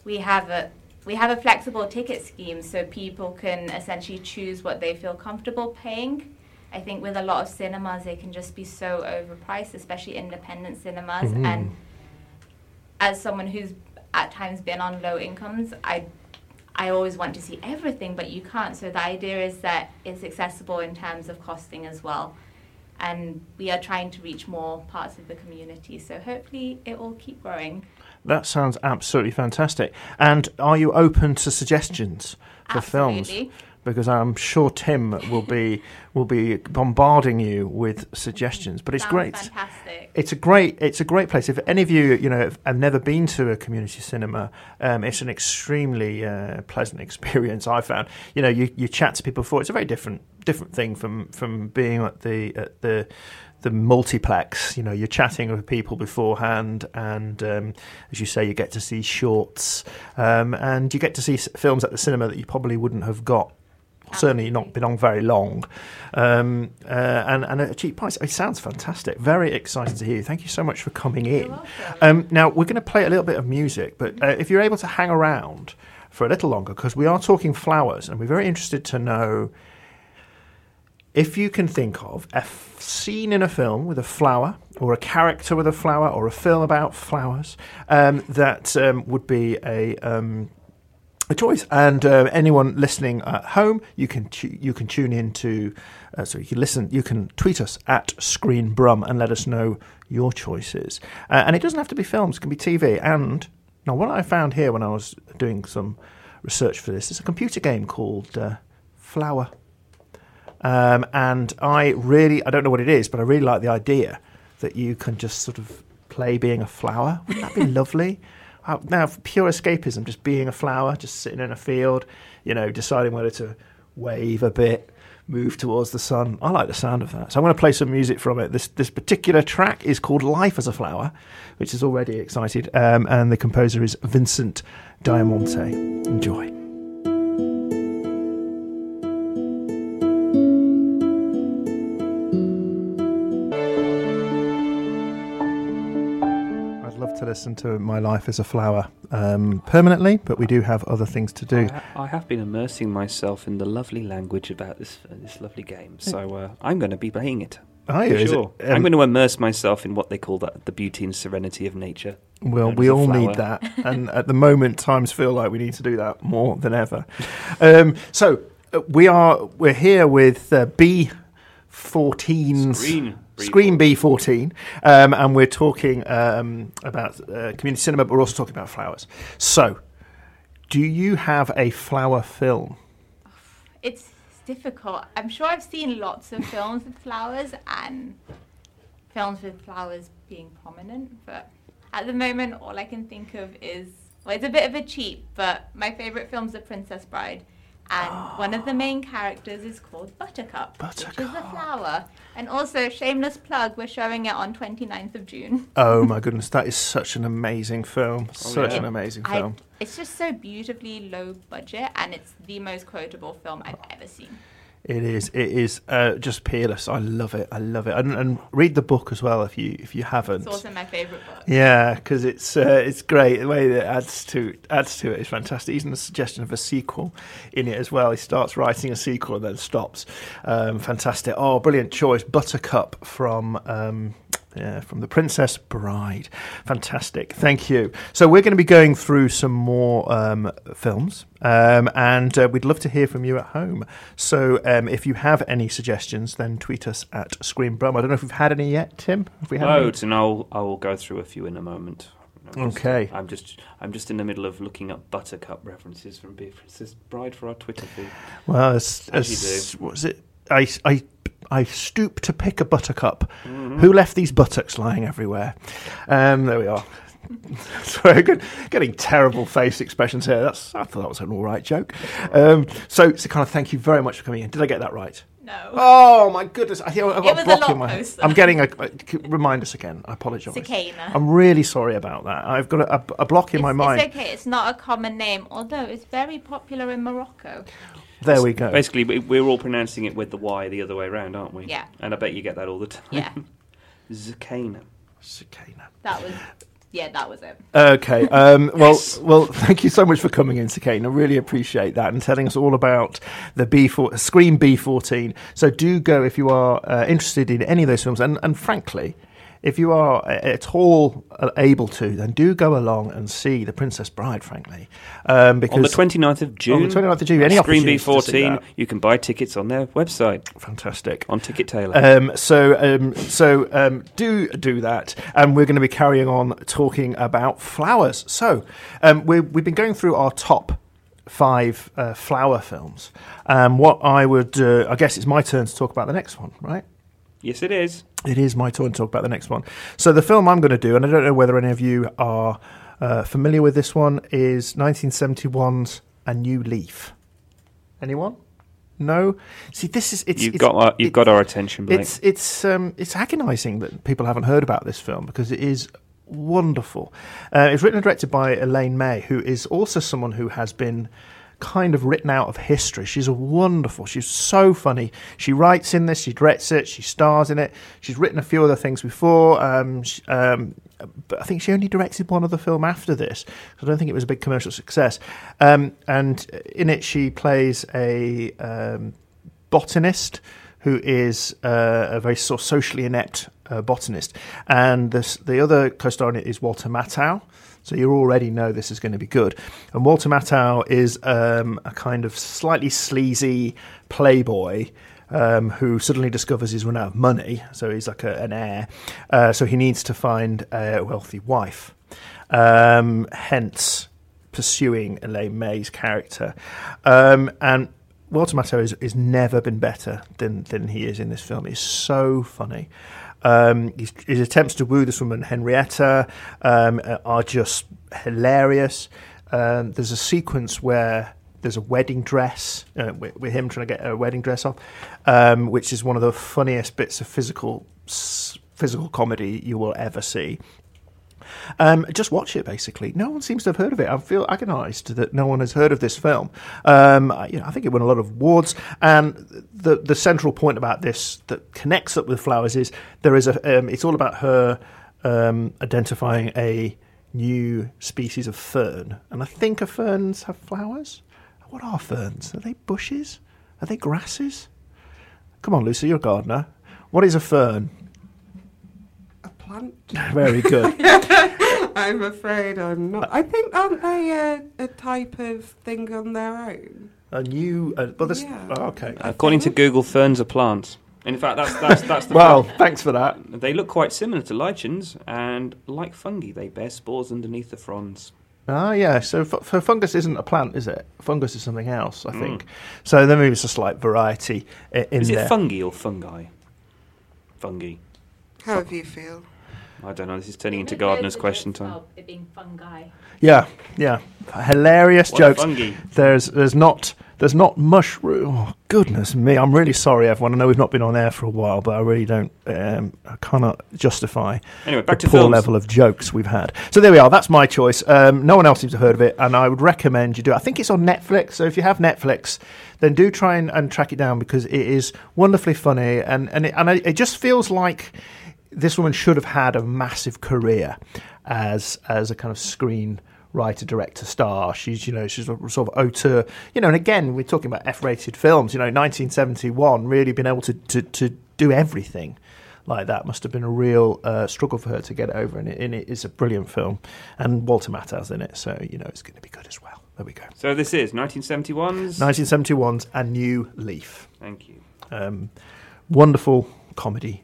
we have a we have a flexible ticket scheme so people can essentially choose what they feel comfortable paying. I think with a lot of cinemas they can just be so overpriced, especially independent cinemas. Mhm. And as someone who's at times been on low incomes, I I always want to see everything, but you can't. So the idea is that it's accessible in terms of costing as well. And we are trying to reach more parts of the community. So hopefully it will keep growing. That sounds absolutely fantastic. And are you open to suggestions for films? Because I'm sure Tim will be will be bombarding you with suggestions. But it's Sounds great. Fantastic. It's a great it's a great place. If any of you you know have never been to a community cinema, um, it's an extremely uh, pleasant experience. I found you know you, you chat to people before. It's a very different different thing from from being at the at the the multiplex. You know, you're chatting with people beforehand, and um, as you say, you get to see shorts, um, and you get to see s- films at the cinema that you probably wouldn't have got. Certainly not been on very long, um, uh, and and a cheap price. It sounds fantastic. Very excited to hear you. Thank you so much for coming in. Um, now we're going to play a little bit of music, but uh, if you're able to hang around for a little longer, because we are talking flowers, and we're very interested to know if you can think of a f- scene in a film with a flower, or a character with a flower, or a film about flowers, um, that um, would be a um, a choice. And uh, anyone listening at home, you can tu- you can tune in to, uh, so you can listen, you can tweet us at Screen Brum and let us know your choices. Uh, and it doesn't have to be films; it can be TV. And now, what I found here when I was doing some research for this is a computer game called uh, Flower. Um, and I really, I don't know what it is, but I really like the idea that you can just sort of play being a flower. Wouldn't that be lovely? Uh, now, pure escapism, just being a flower, just sitting in a field, you know, deciding whether to wave a bit, move towards the sun. I like the sound of that. So I'm going to play some music from it. This this particular track is called "Life as a Flower," which is already excited, um, and the composer is Vincent Diamante. Enjoy. To listen to "My Life as a Flower" um, permanently, but we do have other things to do. I, ha- I have been immersing myself in the lovely language about this uh, this lovely game, so uh, I'm going to be playing it. Are you? Is it- sure. um, I'm going to immerse myself in what they call that the beauty and serenity of nature. Well, we all need that, and at the moment, times feel like we need to do that more than ever. Um, so uh, we are we're here with uh, B 14's Screen B14. Screen B fourteen, um, and we're talking um, about uh, community cinema, but we're also talking about flowers. So, do you have a flower film? It's difficult. I'm sure I've seen lots of films with flowers and films with flowers being prominent, but at the moment, all I can think of is well, it's a bit of a cheat, but my favorite film's The Princess Bride. And one of the main characters is called Buttercup, which is a flower. And also, shameless plug, we're showing it on 29th of June. Oh my goodness, that is such an amazing film! Oh, such yeah. an amazing I, film. it's just so beautifully low budget, and it's the most quotable film I've ever seen. It is. It is uh, just peerless. I love it. I love it. And, and read the book as well if you if you haven't. It's also my favorite book. Yeah, because it's uh, it's great. The way that it adds to adds to it is fantastic. Even the suggestion of a sequel in it as well. He starts writing a sequel and then stops. Um, fantastic. Oh, brilliant choice. Buttercup from. Um, yeah, from the Princess Bride. Fantastic. Thank you. So, we're going to be going through some more um, films, um, and uh, we'd love to hear from you at home. So, um, if you have any suggestions, then tweet us at Screen Brum. I don't know if we've had any yet, Tim. Have we had any? Loads, and I'll I will go through a few in a moment. I'm just- Okay. I'm just I'm just in the middle of looking up Buttercup references from Be Princess Bride for our Twitter feed. Well, as, As as, what was it? I, I, I stoop to pick a buttercup. Who left these buttocks lying everywhere? Um, there we are. Sorry, good, getting terrible face expressions here. That's I thought that was an all right joke. Um, so, so kind of thank you very much for coming in. Did I get that right? No. Oh my goodness! I think I've got It a was a block lot in my head. closer. I'm getting a, a- remind us again. I apologise. Cicana. I'm really sorry about that. I've got a, a, a block in it's, my mind. It's okay. It's not a common name, although it's very popular in Morocco. There we go. Basically, we- we're all pronouncing it with the Y the other way around, aren't we? Yeah. And I bet you get that all the time. Yeah, Zucchina. Cicana. that was. Yeah, that was it. Okay. Um, well, Yes. well, thank you so much for coming in, Sakane. I really appreciate that and telling us all about the B4 Screen B14. So do go if you are uh, interested in any of those films, and and frankly. If you are uh, at all uh, able to, then do go along and see The Princess Bride, frankly. Um, because On the 29th of June. On the 29th of June, any Screen opportunity to see B14, you can buy tickets on their website, Fantastic. on Ticket Tailor. Um, so, um, so um, do do that, and we're going to be carrying on talking about flowers. So, um, we we've been going through our top five uh, flower films. Um, what I would, uh, I guess, it's my turn to talk about the next one, right? yes, it is. It is my turn to talk about the next one. So, the film I'm going to do, and I don't know whether any of you are uh, familiar with this one, is 1971's A New Leaf. Anyone? No. See, this is it's you've it's, got our, you've it- got our attention, Blake. It's it's um, it's agonising that people haven't heard about this film because it is wonderful. Uh, it's written and directed by Elaine May, who is also someone who has been kind of written out of history. She's wonderful. She's so funny. She writes in this. She directs it. She stars in it. She's written a few other things before. Um, sh um, but I think she only directed one other film after this. So I don't think it was a big commercial success. Um, and in it, she plays a um, botanist who is uh, a very sort of socially inept uh, botanist, and this, the other co-star in it is Walter Matthau. So you already know this is going to be good. And Walter Matthau is um, a kind of slightly sleazy playboy. Um, who suddenly discovers he's run out of money, so he's like a, an heir. Uh, so he needs to find a wealthy wife. Um, hence, pursuing Elaine May's character. Um, and Walter Matthau has, never been better than, than he is in this film. He's so funny. Um, his, his attempts to woo this woman, Henrietta, um, are just hilarious. Um, there's a sequence where there's a wedding dress uh, with, with him trying to get a wedding dress off, um, which is one of the funniest bits of physical physical comedy you will ever see. Um, just watch it, basically. No one seems to have heard of it. I feel agonised that no one has heard of this film. Um, I, you know, I think it won a lot of awards. And the the central point about this that connects up with Flowers is there is a. Um, it's all about her um, identifying a new species of fern, and I think of ferns have flowers. What are ferns? Are they bushes? Are they grasses? Come on, Lucy, you're a gardener. What is a fern? A plant? Very good. I'm afraid I'm not. I think aren't they a, a type of thing on their own? A new. Uh, well, this. Yeah. oh, okay. According to Google, ferns are plants. In fact, that's that's that's the Well, thanks for that. They look quite similar to lichens, and like fungi, they bear spores underneath the fronds. Ah, yeah. So, f- so fungus isn't a plant, is it? Fungus is something else, I Mm. think. So then maybe it's a slight variety i- in Is there. it fungi or fungi? Fungi. However you feel. I don't know. This is turning into gardener's question time. It being fungi. yeah, yeah. Hilarious What jokes. fungi? There's, there's not, there's not mushroom. Oh, goodness me! I'm really sorry, everyone. I know we've not been on air for a while, but I really don't. Um, I cannot justify Anyway, back the to poor films. level of jokes we've had. So there we are. That's my choice. Um, no one else seems to have heard of it, and I would recommend you do. it. I think it's on Netflix. So if you have Netflix, then do try and, and track it down because it is wonderfully funny, and and it, and it just feels like this woman should have had a massive career as as a kind of screen writer, director, star. She's you know she's a sort of auteur, you know. And again, we're talking about F-rated films. You know, 1971, really been able to to, to do everything like that must have been a real uh, struggle for her to get over. And it, and it is a brilliant film, and Walter Matthau's in it, so you know it's going to be good as well. There we go. So this is 1971's. 1971's A New Leaf. Thank you. Um, wonderful comedy.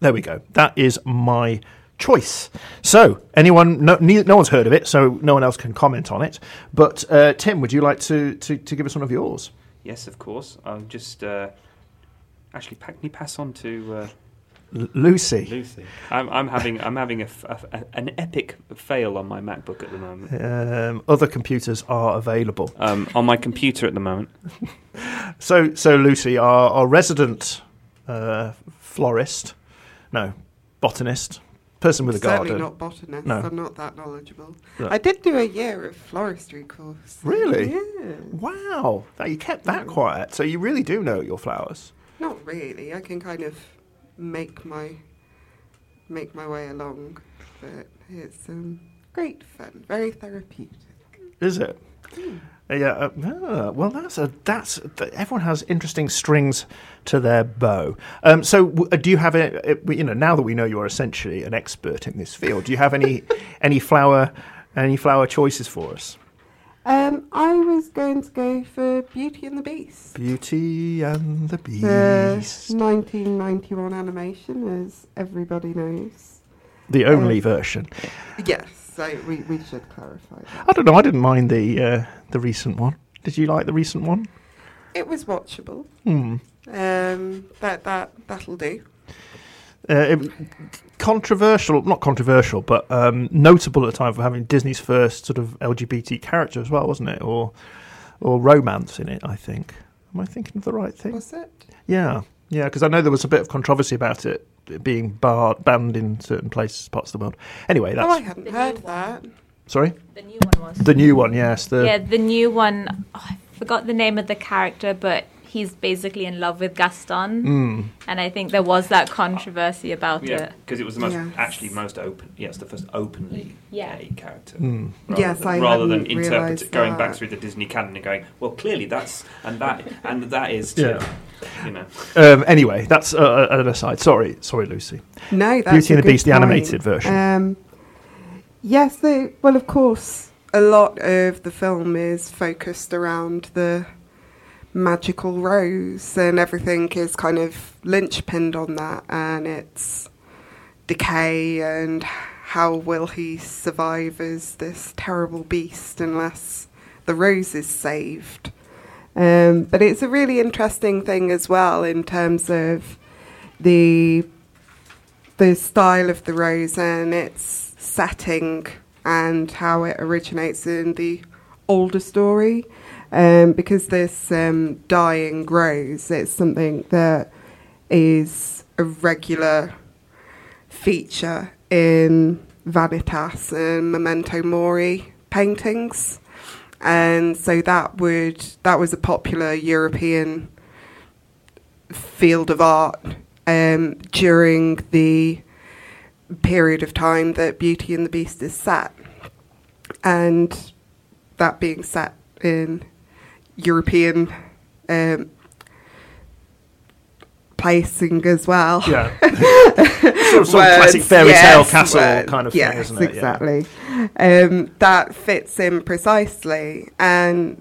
There we go. That is my choice. So, anyone, no, no one's heard of it, so no one else can comment on it. But, uh, Tim, would you like to, to, to give us one of yours? Yes, of course. I'll just uh, actually can you pass on to uh, L- Lucy. Lucy. I'm, I'm having I'm having a- a- an epic fail on my MacBook at the moment. Um, other computers are available. Um, on my computer at the moment. So, so Lucy, our, our resident uh, florist, no, botanist, person with a garden. Certainly not botanist. No. I'm not that knowledgeable. No. I did do a year of floristry course. Really? Yeah. Wow, you kept that quiet. So you really do know your flowers. Not really. I can kind of make my make my way along, but it's um, great fun, very therapeutic. Is it? Yeah. Uh, ah, well, that's a that's th- everyone has interesting strings to their bow. Um, so, w- uh, do you have a, a you know now that we know you are essentially an expert in this field? Do you have any any flower any flower choices for us? Um, I was going to go for Beauty and the Beast. Beauty and the Beast. The Beast, 1991 animation, as everybody knows. the only version. Yes, so we, we should clarify that. I don't know. I didn't mind the uh, the recent one. Did you like the recent one? It was watchable. Hmm. Um, that that that'll do. Uh, it, controversial, not controversial, but um, notable at the time for having Disney's first sort of LGBT character as well, wasn't it? Or or romance in it, I think. Am I thinking of the right thing? Was it? Yeah, yeah, because I know there was a bit of controversy about it being barred, banned in certain places, parts of the world. Anyway, that's. Oh, I that's hadn't The heard that. sorry. The new one was. The new one, yes. The yeah, the new one. oh, I forgot the name of the character, but he's basically in love with Gaston, Mm, and I think there was that controversy about Yeah, it. because it was the most Yes. actually most open. Yes, the first openly Yeah. gay character. mm. Rather Yes, than, I rather than interpret realised it, going back through the Disney canon and going, well, clearly that's and that and that is too. Yeah. You know, Um, anyway, that's uh, an aside. Sorry, sorry, Lucy. No, that's Beauty a and the good Beast, the animated version. Um, yes, they, well, of course, a lot of the film is focused around the magical rose, and everything is kind of linchpinned on that, and its decay and how will he survive as this terrible beast unless the rose is saved. Um, but it's a really interesting thing as well in terms of the the style of the rose and its setting and how it originates in the older story. Um, because this um, dying rose, it's something that is a regular feature in Vanitas and Memento Mori paintings. And so that would that was a popular European field of art um, during the period of time that Beauty and the Beast is set. And that being set in European um, placing as well. Yeah, sort of, sort of classic fairy tale yes, castle words, kind of yes, thing, isn't it? Yeah. exactly. Um, that fits in precisely, and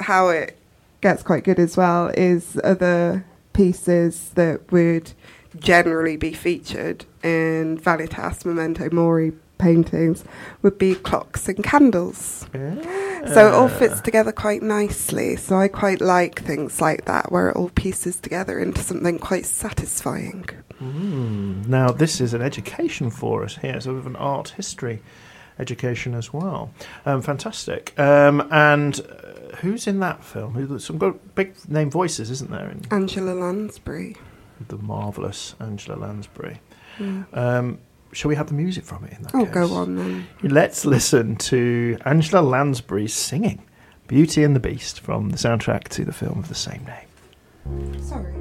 how it gets quite good as well is other pieces that would generally be featured in Vanitas Memento Mori paintings would be clocks and candles. So it all fits together quite nicely. So I quite like things like that where it all pieces together into something quite satisfying. Mm. Now, this is an education for us here, sort of an art history education as well. Um, fantastic. Um, and uh, who's in that film? Some got big name voices, isn't there? In Angela Lansbury. the marvelous Angela Lansbury. Mm. Um, shall we have the music from it in that Oh, case? go on then. Let's listen to Angela Lansbury singing Beauty and the Beast from the soundtrack to the film of the same name. Sorry.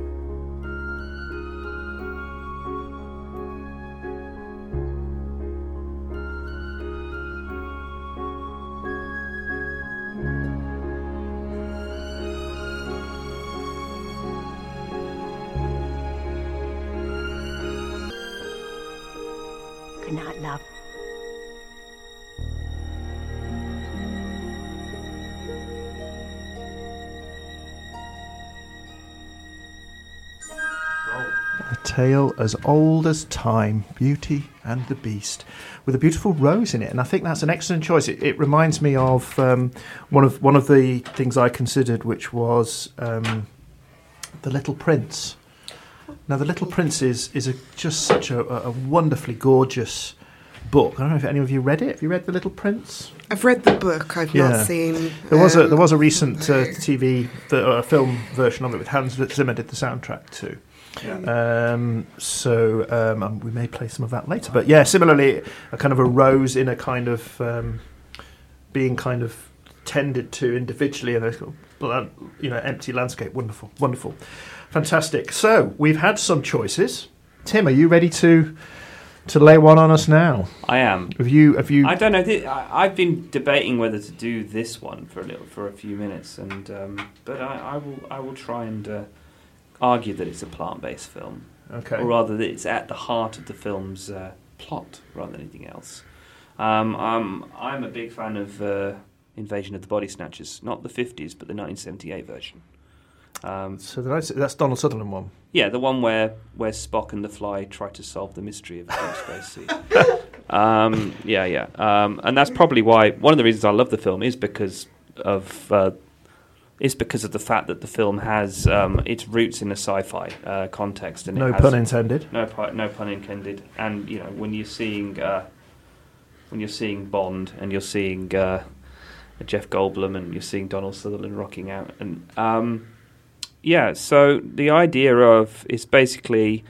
Tale as old as time, Beauty and the Beast, with a beautiful rose in it, and I think that's an excellent choice. It, it reminds me of um, one of one of the things I considered, which was um, the Little Prince. Now, the Little Prince is is a, just such a, a wonderfully gorgeous book. I don't know if any of you read it. Have you read the Little Prince? I've read the book. I've Yeah. not seen. There was a um, there was a recent uh. TV the, uh, film version of it with Hans Zimmer did the soundtrack too. Um, so um, we may play some of that later. But yeah, similarly, a kind of a rose in a kind of um, being kind of tended to individually in a sort you know empty landscape. Wonderful, wonderful, fantastic. So we've had some choices. Tim, are you ready to to lay one on us now? I am. Have you have you? I don't know. thi- I, I've been debating whether to do this one for a little, for a few minutes, and um, but I, I will I will try and uh, argue that it's a plant-based film, okay. or rather that it's at the heart of the film's uh, plot rather than anything else. Um, I'm I'm a big fan of uh, Invasion of the Body Snatchers, not the 50s, but the 1978 version. Um, So that's Donald Sutherland one. yeah, the one where, where Spock and the Fly try to solve the mystery of the space sea. um, yeah, yeah, um, and that's probably why one of the reasons I love the film is because of uh, is because of the fact that the film has um, its roots in a sci-fi uh, context, and No has, pun intended. no no pun intended. And you know when you're seeing uh, when you're seeing Bond and you're seeing uh, Jeff Goldblum and you're seeing Donald Sutherland rocking out, and um, yeah, so the idea of is basically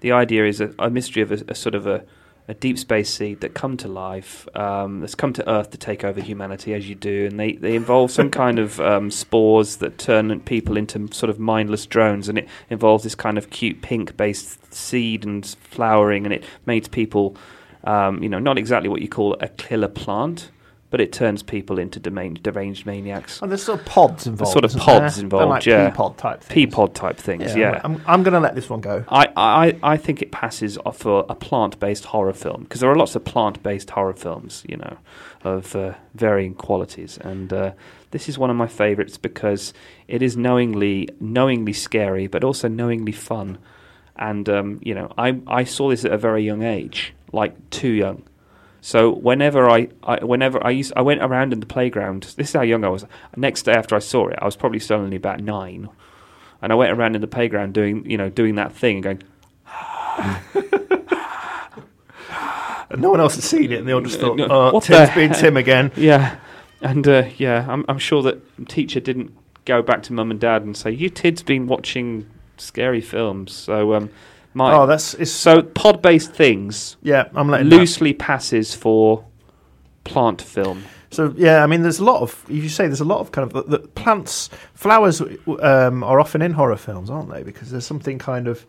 the idea is a, a mystery of a, a sort of a, a deep space seed that come to life, um, that's come to Earth to take over humanity as you do, and they, they involve some kind of um, spores that turn people into sort of mindless drones, and it involves this kind of cute pink based seed and flowering, and it makes people, um, you know, not exactly what you call a killer plant. But it turns people into deranged maniacs. And there's sort of pods involved. sort of pods there? involved, They're like yeah. pea pod type things. Pea pod type things, yeah. I'm, I'm going to let this one go. I, I, I think it passes off for a plant-based horror film because there are lots of plant-based horror films, you know, of uh, varying qualities, and uh, this is one of my favourites because it is knowingly knowingly scary, but also knowingly fun. And um, you know, I I saw this at a very young age, like too young. So whenever I, I whenever I used I went around in the playground. This is how young I was. Next day after I saw it, I was probably still only about nine, and I went around in the playground doing you know doing that thing and going. And no one else had seen it, and they all just thought, No, oh, what Tim's being? Tim again. Yeah, and uh, yeah, I'm, I'm sure that teacher didn't go back to mum and dad and say, "You kid's been watching scary films." So, um, Oh, that's it's so pod-based things yeah. I'm letting that- loosely passes for plant film. So yeah, I mean, there's a lot of you say there's a lot of kind of the, the plants, flowers um, are often in horror films, aren't they? Because there's something kind of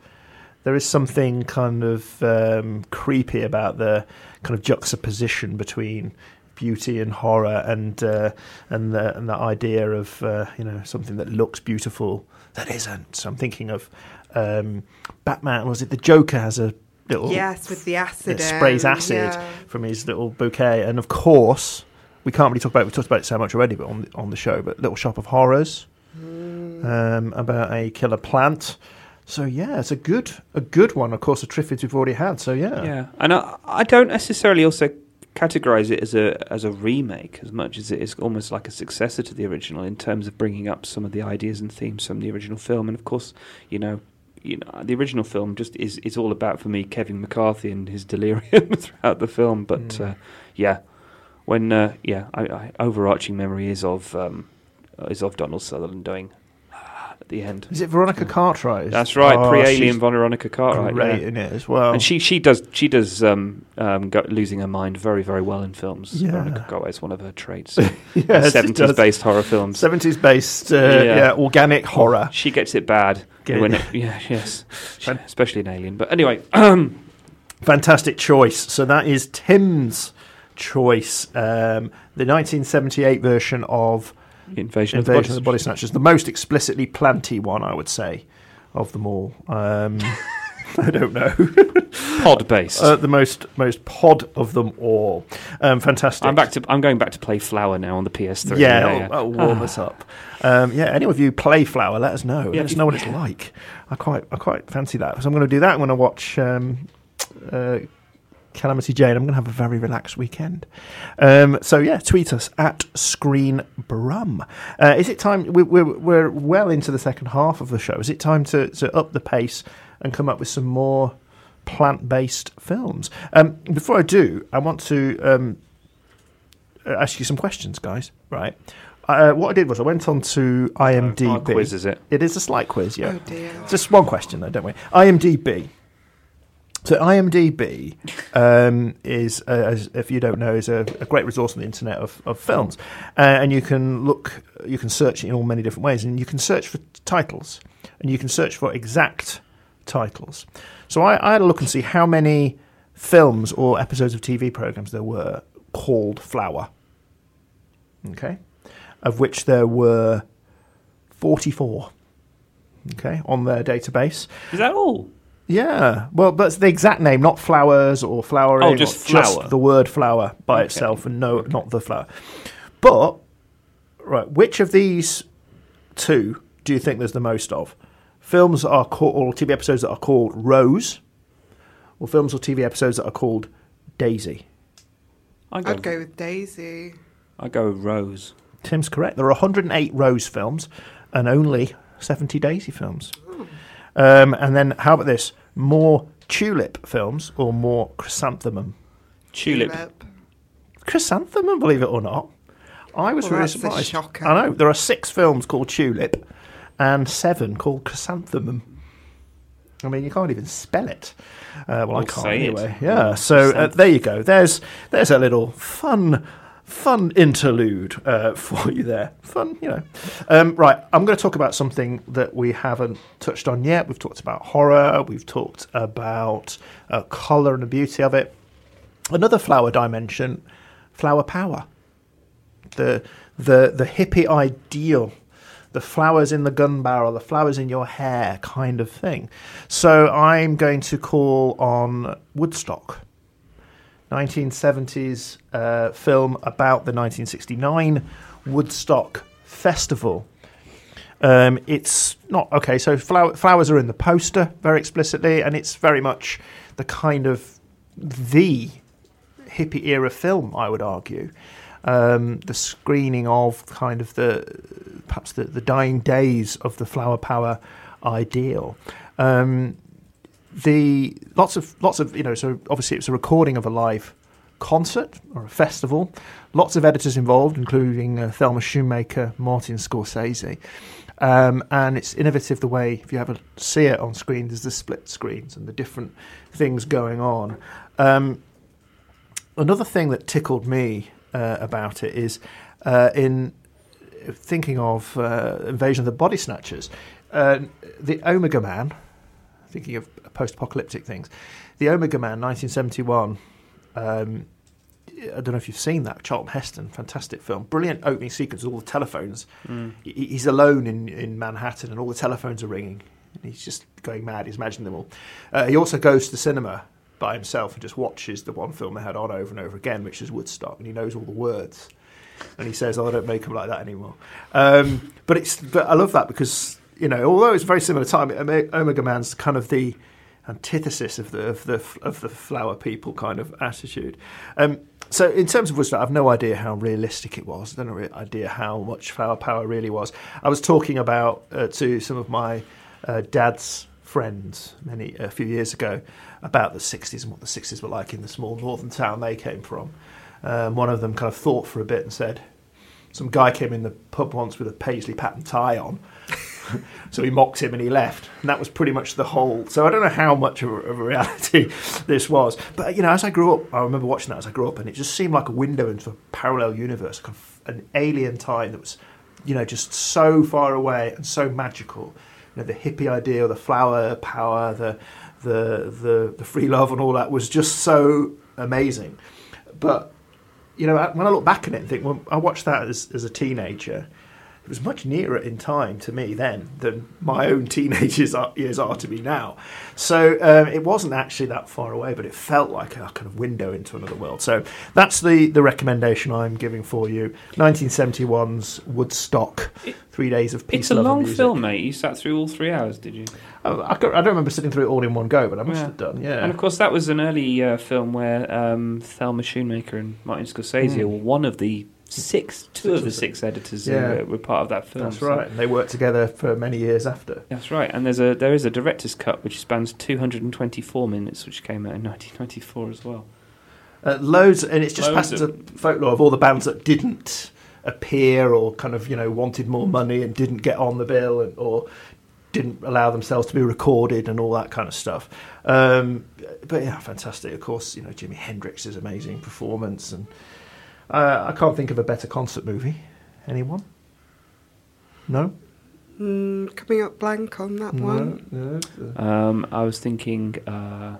there is something kind of um, creepy about the kind of juxtaposition between beauty and horror, and uh, and the and the idea of uh, you know something that looks beautiful that isn't. So I'm thinking of um, Batman. Was it the Joker has a little Yes, with the acid. that sprays acid yeah. from his little bouquet, and of course, we can't really talk about. it. We talked about it so much already, but on the, on the show, but Little Shop of Horrors, um, about a killer plant. So yeah, it's a good a good one. Of course, the Triffids we've already had. So yeah, Yeah, and I, I don't necessarily also categorize it as a as a remake as much as it is almost like a successor to the original in terms of bringing up some of the ideas and themes from the original film. And of course, you know, you know, the original film just is is all about for me Kevin McCarthy and his delirium throughout the film. But Mm. uh, yeah, when uh, yeah, I, I, overarching memory is of um, is of Donald Sutherland doing at the end. is it Veronica Cartwright? That's right, Oh, pre-alien Veronica Cartwright. great yeah. in it as well. And she she does she does um, um, go, losing her mind very very well in films. Yeah. Veronica Cartwright is one of her traits. Seventies based horror films. Seventies based, uh, yeah. Yeah. organic horror. She gets it bad Get when it. it, yeah yes, especially an Alien. But anyway, um, Fantastic choice. So that is Tim's choice. Um, the 1978 version of Invasion, Invasion of of the the Body Snatchers, the most explicitly planty one, I would say, of them all. Um, I don't know. pod based. Uh, the most most pod of them all. Um, fantastic. I'm back to I'm going back to play Flower now on the PS3. Yeah, yeah, that'll, yeah. warm us up. Um, yeah, any of you play Flower, let us know. Yeah, let us know what it's like. I quite I quite fancy that. So I'm going to do that. I'm going to watch um, uh, Calamity Jane. I'm going to have a very relaxed weekend. Um, so yeah, tweet us at Screen Brum. Uh, is it time? We, we're we're well into the second half of the show. Is it time to to up the pace and come up with some more plant-based films? Um, before I do, I want to. Um, uh, ask you some questions, guys. Right. Uh, what I did was I went on to IMDb. Our quiz is it? It is a slight quiz, yeah. Oh dear. Just one question though, don't we? IMDb. So IMDb um, is, uh, as if you don't know, is a, a great resource on the internet of, of films, uh, and you can look, you can search it in all many different ways, and you can search for titles, and you can search for exact titles. So I, I had a look and see how many films or episodes of TV programs there were called Flower. Okay, of which there were forty-four. Okay, on their database. Is that all? Yeah, well, that's the exact name, not flowers or flowering. Oh, just flower. the word flower by Okay. itself, and no, not the flower. But right, which of these two do you think there's the most of? Films are called, or TV episodes that are called Rose, or films or TV episodes that are called Daisy? I go, I'd go with Daisy. I go with Rose. Tim's correct. There are 108 Rose films and only 70 Daisy films. Um, and then, how about this? More Tulip films or more Chrysanthemum? Tulip. Chrysanthemum, believe it or not. I was Well, really that's a surprised. shocker. I know there are six films called Tulip, and seven called Chrysanthemum. I mean, you can't even spell it. Uh, well, I Or can't say it. anyway. Yeah. So uh, there you go. There's there's a little fun fun interlude uh, for you there. Fun, you know. Um, right. I'm going to talk about something that we haven't touched on yet. We've talked about horror. We've talked about uh, colour and the beauty of it. Another flower dimension, flower power. The the the hippie ideal the flowers in the gun barrel, the flowers in your hair kind of thing. So I'm going to call on Woodstock, 1970s uh, film about the 1969 Woodstock Festival. Um, it's not okay. So flower, flowers are in the poster very explicitly, and it's very much the kind of the hippie era film, I would argue. Um, the screening of kind of the perhaps the, the dying days of the flower power ideal. Um, the lots of lots of you know so obviously it's a recording of a live concert or a festival. Lots of editors involved including uh, Thelma Schoonmaker Martin Scorsese. Um, and it's innovative the way if you ever see it on screen there's the split screens and the different things going on. Um, another thing that tickled me uh, about it is uh, in thinking of uh, Invasion of the Body Snatchers uh, the Omega Man thinking of post-apocalyptic things. The Omega Man, 1971. Um, I don't know if you've seen that. Charlton Heston, fantastic film, brilliant opening sequence. with All the telephones. He- He's alone in, in Manhattan, and all the telephones are ringing. And he's just going mad. He's imagining them all. Uh, he also goes to the cinema by himself and just watches the one film they had on over and over again, which is Woodstock, and he knows all the words. And he says, "Oh, I don't make them like that anymore." Um, but it's but I love that because you know, although it's a very similar time, Omega Man's kind of the antithesis of the of the of the flower people kind of attitude. Um, so in terms of Woodstock, I've no idea how realistic it was. I don't have know idea how much flower power really was. I was talking about uh, to some of my uh, dad's friends many a few years ago about the 60s and what the 60s were like in the small northern town they came from. Um, one of them kind of thought for a bit and said, some guy came in the pub once with a paisley pattern tie on. so he mocked him and he left. And that was pretty much the whole. So I don't know how much of a, of a reality this was. But, you know, as I grew up, I remember watching that as I grew up, and it just seemed like a window into a parallel universe, an alien time that was, you know, just so far away and so magical. You know, the hippie idea, the flower power, the, the, the, the free love, and all that was just so amazing. But you know, when I look back at it and think, well, I watched that as, as a teenager, it was much nearer in time to me then than my own teenage years are, years are to me now. So um, it wasn't actually that far away, but it felt like a kind of window into another world. So that's the, the recommendation I'm giving for you 1971's Woodstock, It- Three Days of Peace, It's a long film, mate. You sat through all three hours, did you? Oh, I, I don't remember sitting through it all in one go, but I must Yeah. have done, yeah. And of course, that was an early uh, film where um, Thelma Schoonmaker and Martin Scorsese Mm. were one of the six, two Six of the six editors Yeah. uh, were part of that film. That's so- right. And they worked together for many years after. That's right. And there's a there is a director's cut which spans 224 minutes, which came out in 1994 as well. Uh, loads, and it's just Loads passed as a folklore of all the bands that didn't appear or kind of you know wanted more money and didn't get on the bill and, or didn't allow themselves to be recorded and all that kind of stuff. Um, but yeah, fantastic. Of course, you know Jimi Hendrix's amazing performance, and uh, I can't think of a better concert movie. Anyone? No. Mm, coming up blank on that one. No. no. Um, I was thinking uh,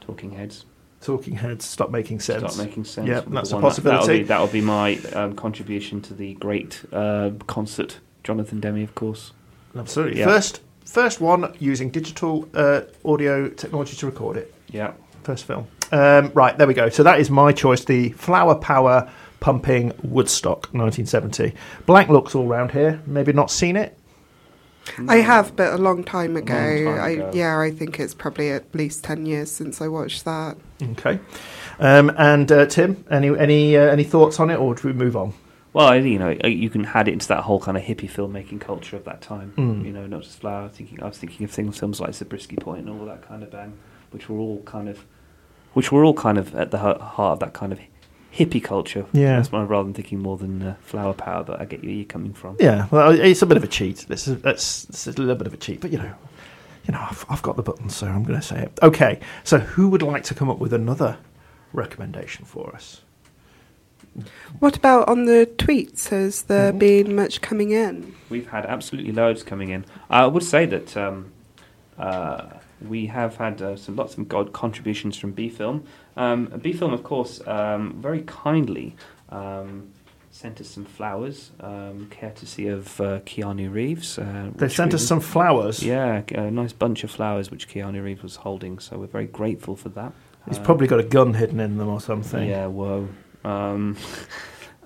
Talking Heads. Talking Heads stop making sense. Start making sense. Yeah, that's a one. That- possibility. That'll be, that'll be my um, contribution to the great uh, concert. Jonathan Demme, of course. Absolutely. Yeah. First, first one using digital uh, audio technology to record it. Yeah. First film. Um, right, there we go. So that is my choice, the Flower Power Pumping Woodstock, 1970. Blank looks all round here. Maybe not seen it. I have, but a long time ago. time I. Yeah, I think it's probably at least 10 years since I watched that. Okay. Um, and uh, Tim, any any uh, any thoughts on it, or do we move on? Well, you know, uh, you can add it into that whole kind of hippie filmmaking culture of that time. Mm. You know, not just Flower. Thinking, I was thinking of things, films like Zabriskie Point and all that kind of bang, which were all kind of, which were all kind of at the heart heart of that kind of hippie culture. Yeah. that's why rather than thinking more than uh, flower power. But I get where you're coming from. Yeah, well, it's a bit of a cheat. This is that's this is a little bit of a cheat, but you know, you know, I've, I've got the button, so I'm going to say it. Okay, so who would like to come up with another recommendation for us? What about on the tweets? Has there Mhm. been much coming in? We've had absolutely loads coming in. I would say that um, uh, we have had uh, some lots of god contributions from B Film. Um, B Film, of course, um, very kindly um, sent us some flowers, um, courtesy of uh, Keanu Reeves. Uh, They sent us some flowers. Yeah, a nice bunch of flowers which Keanu Reeves was holding. So we're very grateful for that. He's probably got a gun hidden in them or something. yeah, whoa. Um,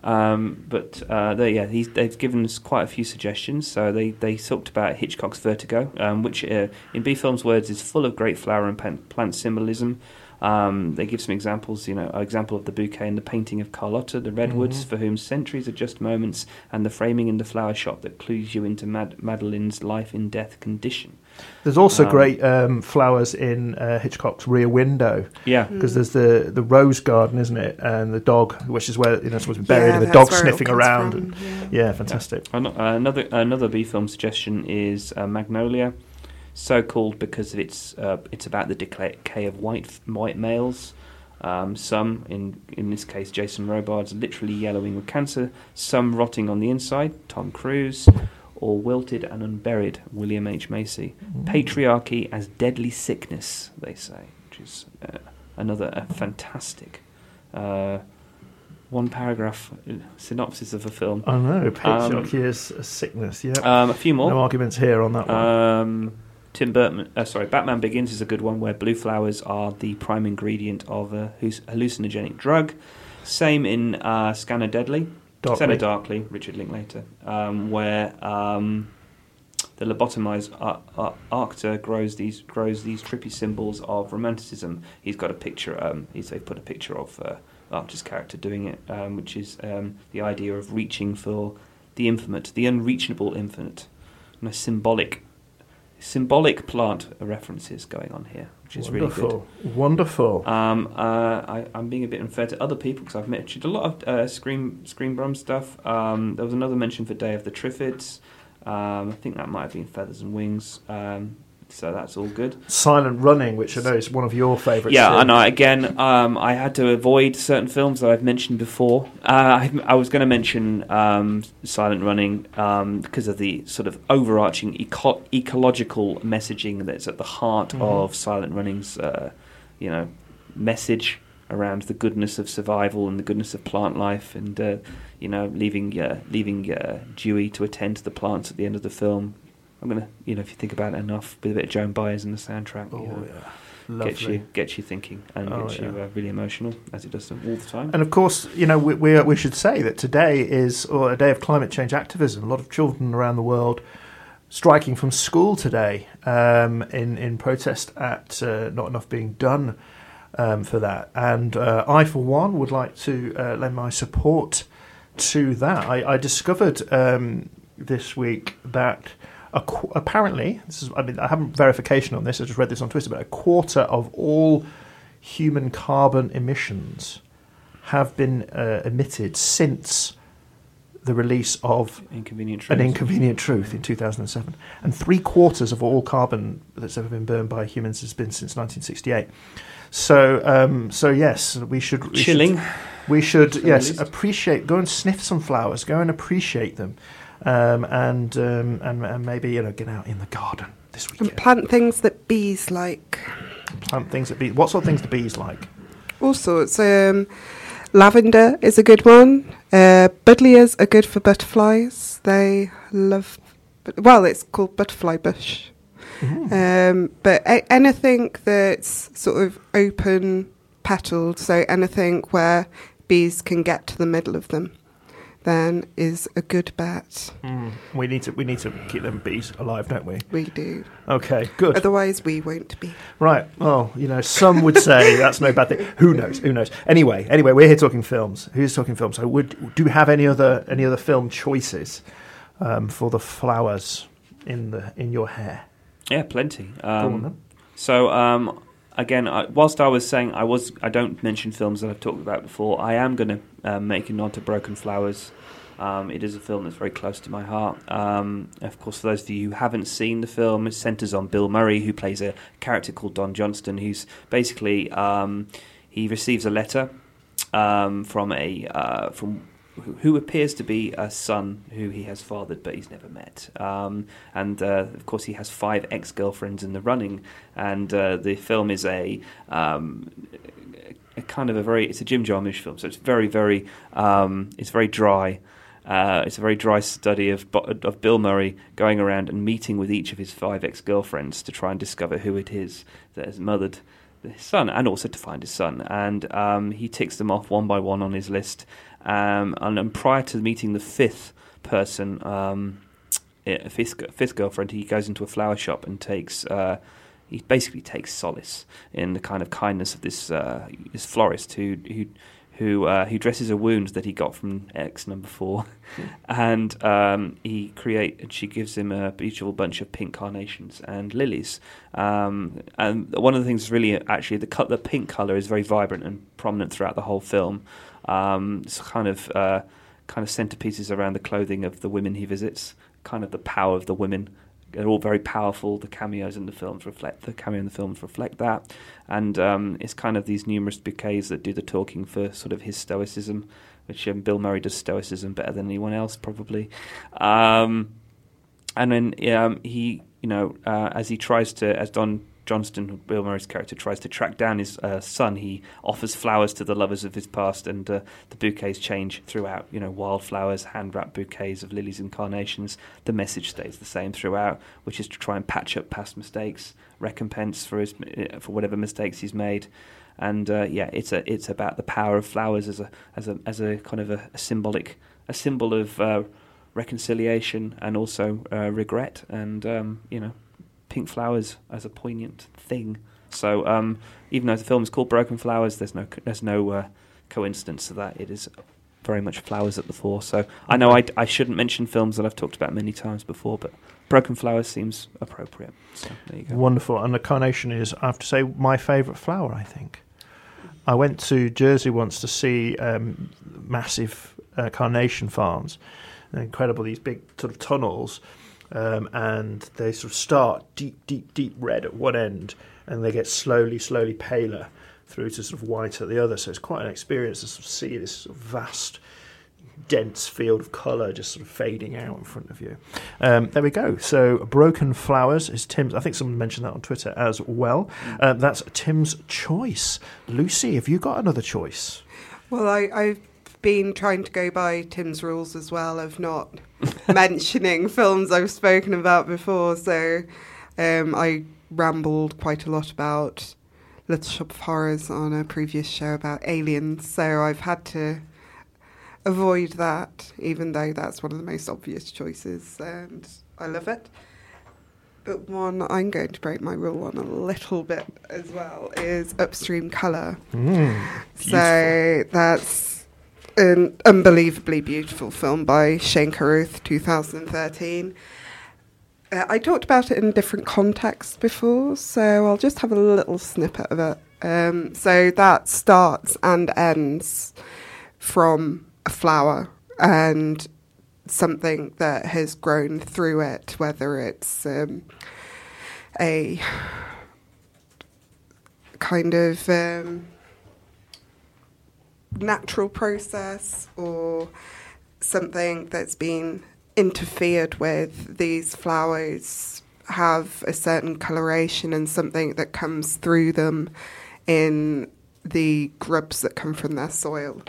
um, but uh, they, yeah, he's, they've given us quite a few suggestions. So they, they talked about Hitchcock's Vertigo, um, which uh, in B Film's words is full of great flower and plant symbolism. Um, they give some examples, you know, an example of the bouquet in the painting of Carlotta, the redwoods, Mhm. for whom centuries are just moments, and the framing in the flower shop that clues you into Mad- Madeline's life in death condition. There's also Um, great um, flowers in uh, Hitchcock's Rear Window Yeah, because there's the the rose garden, isn't it, and the dog, which is where you know supposed to be buried, Yeah, and the dog where it all sniffing around. and- yeah. yeah, fantastic. An- Another another B film suggestion is uh, Magnolia, so called because its uh, it's about the decay of white white males. Um, some, in in this case, Jason Robards, literally yellowing with cancer. Some rotting on the inside, Tom Cruise, or wilted and unburied, William H Macy. Patriarchy as deadly sickness, they say, which is uh, another a fantastic uh, one paragraph uh, synopsis of a film. I know. Patriarchy is a sickness. Yeah. Um, a few more. no arguments here on that one. Um, Tim Burton, uh, sorry, Batman Begins is a good one where blue flowers are the prime ingredient of a halluc- hallucinogenic drug. Same in uh, Scanner Deadly, Scanner Darkly, Richard Linklater, um, where um, the lobotomized ar- actor grows these grows these trippy symbols of romanticism. He's got a picture. Um, he's they put a picture of uh, character doing it, um, which is um, the idea of reaching for the infinite, the unreachable infinite, and a symbolic symbolic plant references going on here, which is really good. Wonderful. Wonderful. Um, uh, I, I'm being a bit unfair to other people because I've mentioned a lot of uh, Screen Screen Brum stuff. Um, there was another mention for Day of the Triffids. Um, I think that might have been Feathers and Wings. Um, so that's all good. Silent Running, which I know is one of your favourites. Yeah, too. I know. Again, um, I had to avoid certain films that I've mentioned before. Uh, I, I was going to mention um, Silent Running um, because of the sort of overarching eco- ecological messaging that's at the heart Mhm. of Silent Running's, uh, you know, message around the goodness of survival and the goodness of plant life, and uh, you know, leaving uh, leaving uh, Dewey to attend to the plants at the end of the film. I'm gonna, you know, if you think about it enough, with a bit of Joan Baez in the soundtrack, Oh, you know, yeah. gets you gets you thinking and Oh, gets you uh, really emotional as it does all the time. And of course, you know, we, we, we should say that today is or a day of climate change activism. A lot of children around the world striking from school today um, in, in protest at uh, not enough being done um, for that. And uh, I, for one, would like to uh, lend my support to that. I, I discovered um, this week that qu- apparently, this is, I mean, I haven't verification on this, I just read this on Twitter, but a quarter of all human carbon emissions have been uh, emitted since the release of Inconvenient An. Inconvenient Truth in 2007. And three quarters of all carbon that's ever been burned by humans has been since 1968. So, um, so yes, we should. We Chilling. Should, we should, yes, appreciate. Go and sniff some flowers. Go and appreciate them, um, and, um, and and maybe you know get out in the garden this And weekend. plant things that bees like. Plant things that bees. What sort of things do bees like? All sorts. Um, lavender is a good one. Uh, buddleias are good for butterflies. They love. but- Well, it's called butterfly bush. Um, but a- anything that's sort of open petaled, so anything where bees can get to the middle of them, then is a good bet. Mm. We need to we need to keep them bees alive, don't we? We do. Okay, good. Otherwise, we won't be. Right. Well, you know, some would say that's no bad thing. Who knows? Who knows? Anyway, anyway, we're here talking films. Who's talking films? So, would do you have any other any other film choices um, for the flowers in the in your hair? Yeah, plenty. Go on Um, then. so um, again, I, whilst I was saying I was, I don't mention films that I've talked about before. I am going to uh, make a nod to Broken Flowers. Um, it is a film that's very close to my heart. Um, of course, for those of you who haven't seen the film, it centres on Bill Murray, who plays a character called Don Johnston, who's basically um, he receives a letter um, from a uh, from who- appears to be a son who he has fathered but he's never met. Um, and uh, of course, he has five ex girlfriends in the running. And uh, the film is a, um, a kind of a very it's a Jim Jarmusch film, so it's very very um, it's very dry. Uh, it's a very dry study of of Bill Murray going around and meeting with each of his five ex girlfriends to try and discover who it is that has mothered his son, and also to find his son. And um, he ticks them off one by one on his list. Um, and, and prior to meeting the fifth person, um, eh, fifth, fifth girlfriend, he goes into a flower shop and takes. Uh, he basically takes solace in the kind of kindness of this uh, this florist who who who uh, who dresses a wound that he got from ex number four, and um, he create and she gives him a beautiful bunch of pink carnations and lilies. Um, and one of the things really actually the cut the pink color is very vibrant and prominent throughout the whole film. Um, it's kind of uh, kind of centerpieces around the clothing of the women he visits, kind of the power of the women. They're all very powerful. The cameos in the films reflect the cameo in the films reflect that, and um, it's kind of these numerous bouquets that do the talking for sort of his stoicism, which um, Bill Murray does stoicism better than anyone else probably. Um, and then um, he, you know, uh, as he tries to, as Don Johnston, Bill Murray's character, tries to track down his uh, son, he offers flowers to the lovers of his past, and uh, the bouquets change throughout. You know, wildflowers, hand wrapped bouquets of lilies and carnations. The message stays the same throughout, which is to try and patch up past mistakes, recompense for his uh, for whatever mistakes he's made. And uh, yeah, it's a it's about the power of flowers as a as a as a kind of a, a symbolic a symbol of uh, reconciliation and also uh, regret and um, you know pink flowers as a poignant thing. So um, even though the film is called Broken Flowers, there's no there's no uh, coincidence to that. It is very much flowers at the fore. So I know I, I shouldn't mention films that I've talked about many times before, but Broken Flowers seems appropriate. So there you go. Wonderful. And the carnation is, I have to say, my favourite flower, I think. I went to Jersey once to see um, massive uh, carnation farms. Incredible, these big sort of tunnels. Um, and they sort of start deep, deep, deep red at one end, and they get slowly, slowly paler through to sort of white at the other. So it's quite an experience to sort of see this sort of vast, dense field of colour just sort of fading out in front of you. Um, there we go. So Broken Flowers is Tim's. I think someone mentioned that on Twitter as well. Um, that's Tim's choice. Lucy, have you got another choice? Well, I, I've been trying to go by Tim's rules as well of not mentioning films I've spoken about before. So um, I rambled quite a lot about Little Shop of Horrors on a previous show about aliens. So I've had to avoid that, even though that's one of the most obvious choices, and I love it. But one I'm going to break my rule on a little bit as well is Upstream Colour. Mm, So that's an unbelievably beautiful film by Shane Carruth, 2013. Uh, I talked about it in different contexts before, so I'll just have a little snippet of it. Um, so that starts and ends from a flower and something that has grown through it, whether it's um, a kind of um, natural process or something that's been interfered with. These flowers have a certain coloration and something that comes through them in the grubs that come from their soil.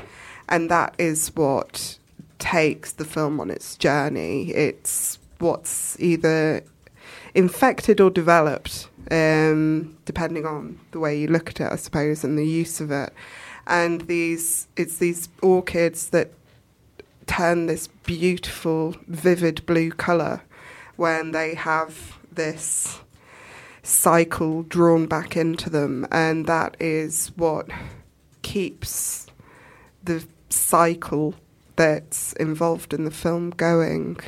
And that is what takes the film on its journey. It's what's either infected or developed, um, depending on the way you look at it, I suppose, and the use of it. And these, it's these orchids that turn this beautiful, vivid blue colour when they have this cycle drawn back into them, and that is what keeps the cycle that's involved in the film going.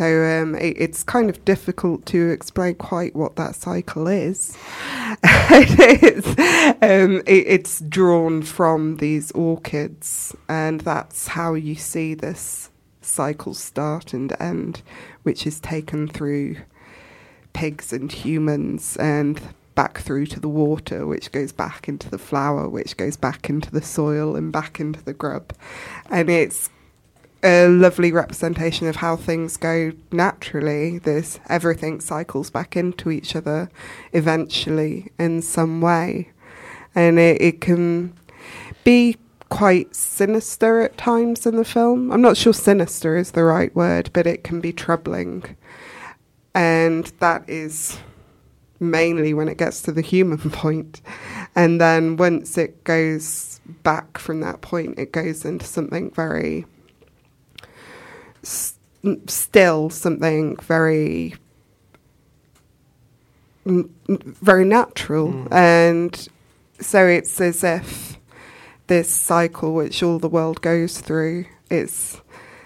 So um, it, it's kind of difficult to explain quite what that cycle is. it is. Um, it, it's drawn from these orchids, and that's how you see this cycle start and end, which is taken through pigs and humans and back through to the water, which goes back into the flower, which goes back into the soil and back into the grub. And it's a lovely representation of how things go naturally. This everything cycles back into each other eventually in some way. And it, it can be quite sinister at times in the film. I'm not sure sinister is the right word, but it can be troubling. And that is mainly when it gets to the human point. And then once it goes back from that point, it goes into something very s- still something very n- very natural. Mm. And so it's as if this cycle which all the world goes through is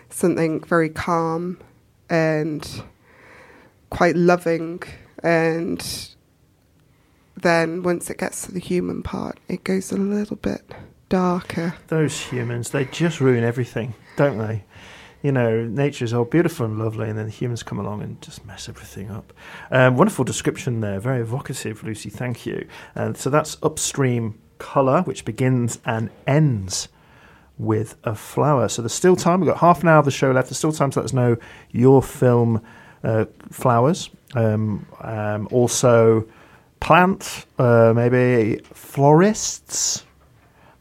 something very calm and quite loving. And then once it gets to the human part it goes a little bit darker. Those humans, they just ruin everything, don't they? You know, nature is all beautiful and lovely, and then humans come along and just mess everything up. Um, wonderful description there, very evocative, Lucy. Thank you. And so that's upstream colour, which begins and ends with a flower. So there's still time. We've got half an hour of the show left. There's still time to let us know your film uh, flowers. Um, um, also, plant, uh, maybe florists.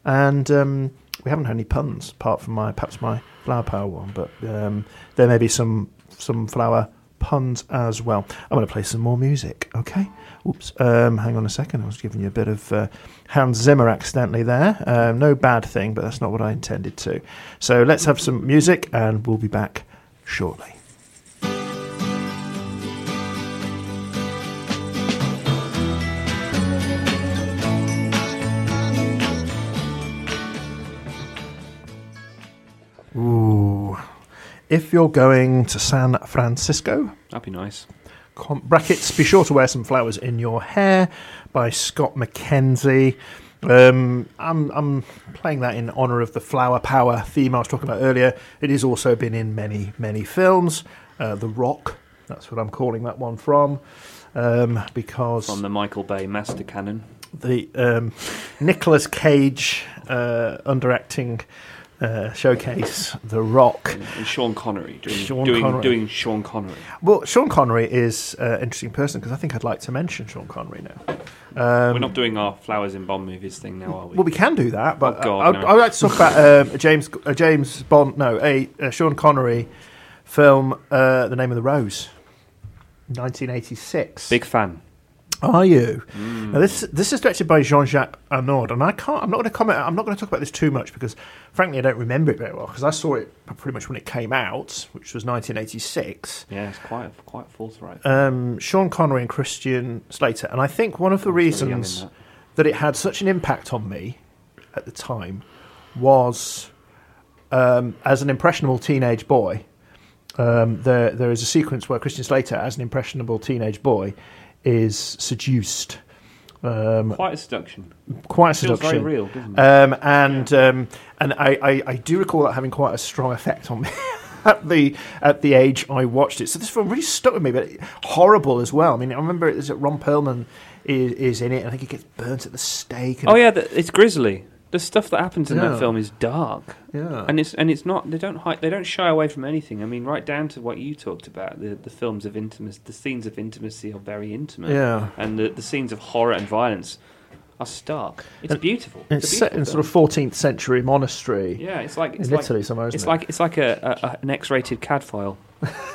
And um, we haven't had any puns apart from my perhaps my flower power one, but um, there may be some some flower puns as well. I'm going to play some more music. Okay. Oops. Um, hang on a second. I was giving you a bit of uh, Hans Zimmer accidentally there. Um, no bad thing, but that's not what I intended to. So let's have some music, and we'll be back shortly. Ooh. If you're going to San Francisco, That'd be nice. com- brackets, be sure to wear some flowers in your hair by Scott McKenzie. Um, I'm, I'm playing that in honour of the flower power theme I was talking about earlier. It has also been in many, many films. Uh, the Rock, that's what I'm calling that one from, um, because From the Michael Bay Master Cannon. the um, Nicolas Cage uh, underacting uh, showcase, The Rock. And Sean Connery doing Sean doing, Connery. doing Sean Connery. Well, Sean Connery is uh, an interesting person because I think I'd like to mention Sean Connery now. Um, We're not doing our flowers in Bond movies thing now, are we? Well, we can do that, but Oh, God, I, no. I would like to talk about um, a James a James Bond, no, a, a Sean Connery film, uh, The Name of the Rose, 1986. Big fan. Are you? Mm. Now this this is directed by Jean-Jacques Annaud, and I can't. I'm not going to comment. I'm not going to talk about this too much because, frankly, I don't remember it very well because I saw it pretty much when it came out, which was 1986. Yeah, it's quite quite forthright. Um, Sean Connery and Christian Slater, and I think one of the I was very young in reasons that. that it had such an impact on me at the time was um, as an impressionable teenage boy. Um, there, there is a sequence where Christian Slater, as an impressionable teenage boy, is seduced. Um, Quite a seduction. quite a Feels seduction. very real, doesn't it? Um, and um, and I, I, I do recall that having quite a strong effect on me at the at the age I watched it. So this film really stuck with me, but horrible as well. I mean, I remember it, Ron Perlman is, is in it, and I think he gets burnt at the stake. And, oh yeah, the, it's grisly. The stuff that happens in Yeah. that film is dark, yeah. and it's and it's not. They don't hide, they don't shy away from anything. I mean, right down to what you talked about. The the films of intimacy, the scenes of intimacy are very intimate, yeah. and the the scenes of horror and violence are stark. It's And beautiful. It's a set in beautiful sort of 14th century monastery yeah. It's like it's in like Italy somewhere, isn't it's it? like it's like a, a, a an X-rated Cadfael.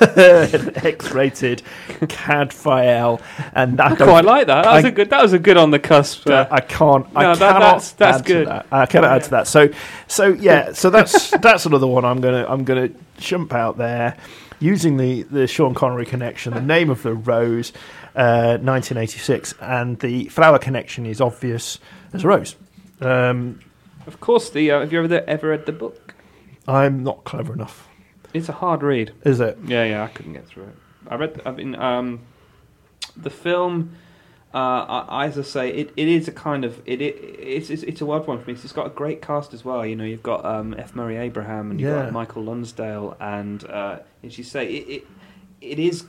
an X-rated Cadfael, and I, I quite like that. That was a good. That was a good on the cusp. Uh, I can't. I No, cannot that's- that's good. that. I cannot add to that. So, so yeah. So that's that's another one. I'm gonna I'm gonna jump out there using the the Sean Connery connection. The name of the rose, uh, 1986, and the flower connection is obvious as a rose. Um, of course, the uh, have you ever ever read the book? I'm not clever enough, It's a hard read. is it? Yeah, yeah, I couldn't get through it. I read. I mean, um, the film uh, I, as I say, it, it is a kind of it, it it's, it's it's a wild one for me. It's got a great cast as well. You know, you've got um, F. Murray Abraham and you've Yeah. got Michael Lonsdale, and uh, as you say, it, it it is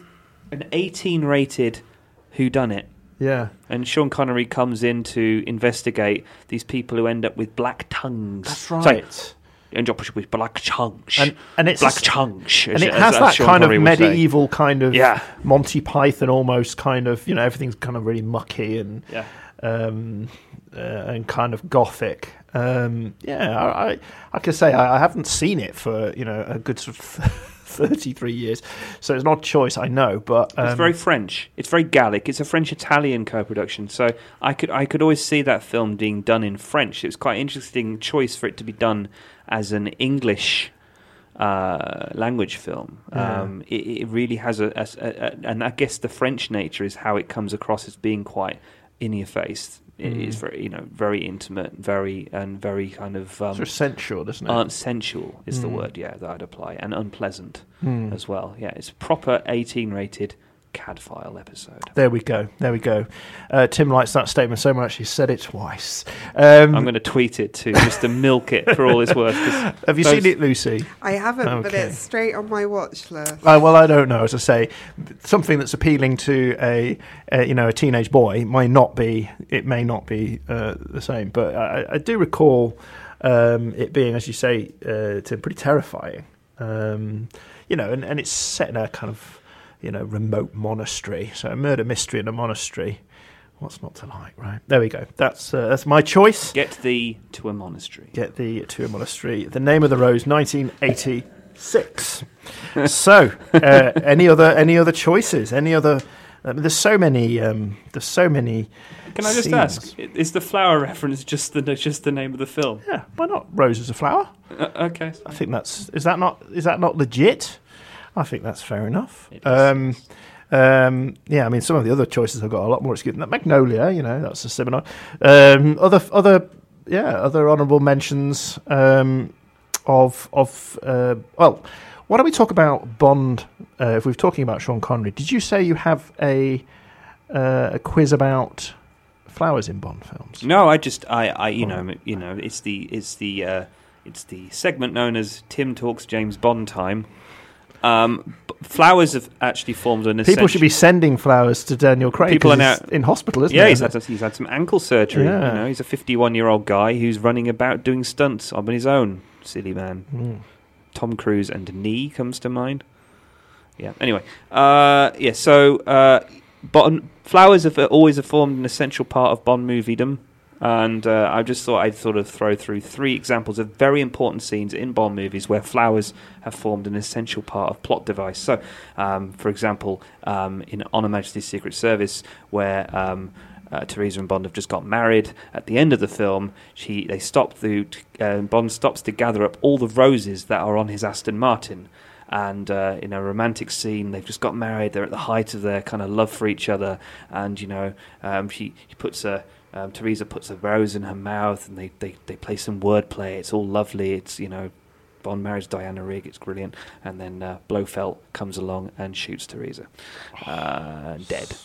an 18 rated Who Done It. Yeah. And Sean Connery comes in to investigate these people who end up with black tongues. That's Sorry, right. end up with black chunks. And and it's black chunks. and it as- has as that Sean kind of Connery say. medieval kind of Yeah. Monty Python almost kind of you know everything's kind of really mucky and Yeah. um, uh, and kind of gothic. Um, yeah, I, I, I can say I, I haven't seen it for you know a good sort of thirty three years, so it's an odd choice. I know, but um, It's very French. It's very Gallic. It's a French-Italian co-production. So I could I could always see that film being done in French. It was quite an interesting choice for it to be done as an English uh, language film. Yeah. Um, it, it really has a, a, a, a- and I guess the French nature is how it comes across as being quite in your face. It Mm. is very you know very intimate, very and very kind of um, sort of sensual, doesn't it? unsensual is the Mm. word yeah that I'd apply, and unpleasant Hmm. as well. Yeah, it's proper 18 rated Cadfael episode. There we go. There we go. Uh, Tim likes that statement so much he said it twice. Um, I'm going to tweet it to Mr. to milk it for all it's worth. 'cause have you those- seen it, Lucy? I haven't, but it's straight on my watch list. Uh, well, I don't know. As I say, something that's appealing to a, a you know a teenage boy may not be. It may not be uh, the same, but I, I do recall um, it being, as you say, uh, Tim, pretty terrifying. Um, you know, and, and it's set in a kind of you know remote monastery, so a murder mystery in a monastery. What's not to like, right? There we go. That's uh, that's my choice. Get thee to a monastery. Get the to a monastery. The name of the rose, 1986. so, uh, any other any other choices? Any other? I mean, there's so many. Um, there's so many. Can I just scenes. ask, is the flower reference just the just the name of the film? Yeah, why not? Rose is a flower. Uh, okay. I think that's is that not is that not legit? I think that's fair enough. It is. Um, um, yeah, I mean, some of the other choices have got a lot more excuse. Than that. Magnolia, you know, that's a similar. Um, other, other, yeah, other honourable mentions um, of of. Uh, well, why don't we talk about Bond? Uh, if we're talking about Sean Connery, did you say you have a uh, a quiz about flowers in Bond films? No, I just I, I you know you know it's the it's the uh, it's the segment known as Tim talks James Bond time. Um, flowers have actually formed an essential People should be sending flowers to Daniel Craig. People are he's now- in hospital, isn't yeah, he? he's had, he's had some ankle surgery. Yeah. You know, he's a 51 year old guy who's running about doing stunts on his own. Silly man. Mm. Tom Cruise and Knee comes to mind. Yeah. Anyway, uh, yeah. So uh, Bond, flowers have always formed an essential part of Bond moviedom, and uh, I just thought I'd sort of throw through three examples of very important scenes in Bond movies where flowers have formed an essential part of plot device. So, um, for example, um, in On Her Majesty's Secret Service, where um, uh, Teresa and Bond have just got married. At the end of the film, she they stop the uh, Bond stops to gather up all the roses that are on his Aston Martin, and uh, in a romantic scene, they've just got married. They're at the height of their kind of love for each other, and you know, um, she, she puts a um, Teresa puts a rose in her mouth, and they, they, they play some wordplay. It's all lovely. It's you know. Bond marries Diana Rigg. It's brilliant, and then uh, Blofeld comes along and shoots Teresa, uh, dead.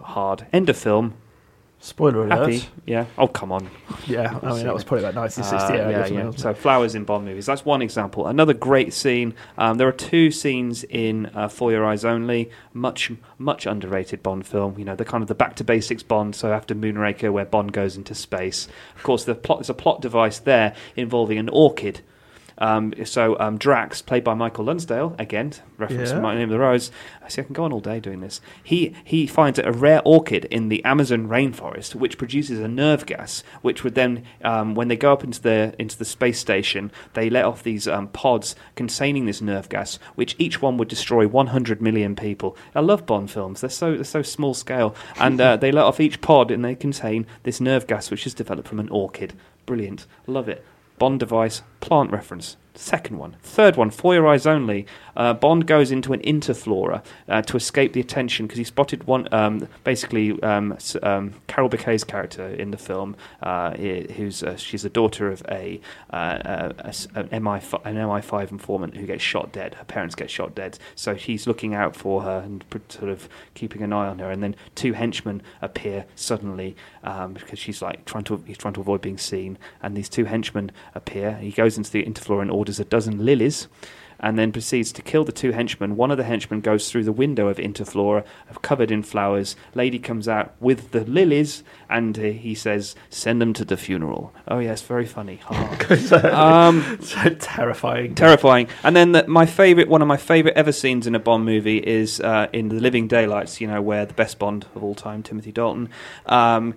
Hard end of film. Spoiler alert. Happy, yeah. Oh, come on. Yeah, I mean that was probably about 1960. Uh, yeah, yeah, guess, yeah. wasn't So flowers in Bond movies. That's one example. Another great scene. Um, there are two scenes in uh, For Your Eyes Only. Much, much underrated Bond film. You know, the kind of the back to basics Bond. So after Moonraker, where Bond goes into space. Of course, the plot there's a plot device there involving an orchid. Um, so um, Drax, played by Michael Lonsdale, again reference Yeah. to My Name of the Rose. I see, I can go on all day doing this. He he finds a rare orchid in the Amazon rainforest, which produces a nerve gas, which would then, um, when they go up into the into the space station, they let off these um, pods containing this nerve gas, which each one would destroy 100 million people. I love Bond films; they're so they're so small scale, and uh, they let off each pod, and they contain this nerve gas, which is developed from an orchid. Brilliant, love it. Bond device, plant reference. Second one. Third one, For Your Eyes Only. Uh, Bond goes into an interflora uh, to escape the attention because he spotted one, um, basically, um, um, Carol Bouquet's character in the film, uh, who's uh, she's the daughter of a, uh, uh, an, MI, an MI5 informant who gets shot dead. Her parents get shot dead. So he's looking out for her and sort of keeping an eye on her. And then two henchmen appear suddenly um, because she's like trying to he's trying to avoid being seen. And these two henchmen appear. He goes into the interfloor and orders a dozen lilies. And then proceeds to kill the two henchmen. One of the henchmen goes through the window of Interflora, covered in flowers. Lady comes out with the lilies, and he says, "Send them to the funeral." Oh yes, very funny. Ha. um, so terrifying. terrifying. And then the, my favorite, one of my favorite ever scenes in a Bond movie is uh, in The Living Daylights. You know, where the best Bond of all time, Timothy Dalton. Um,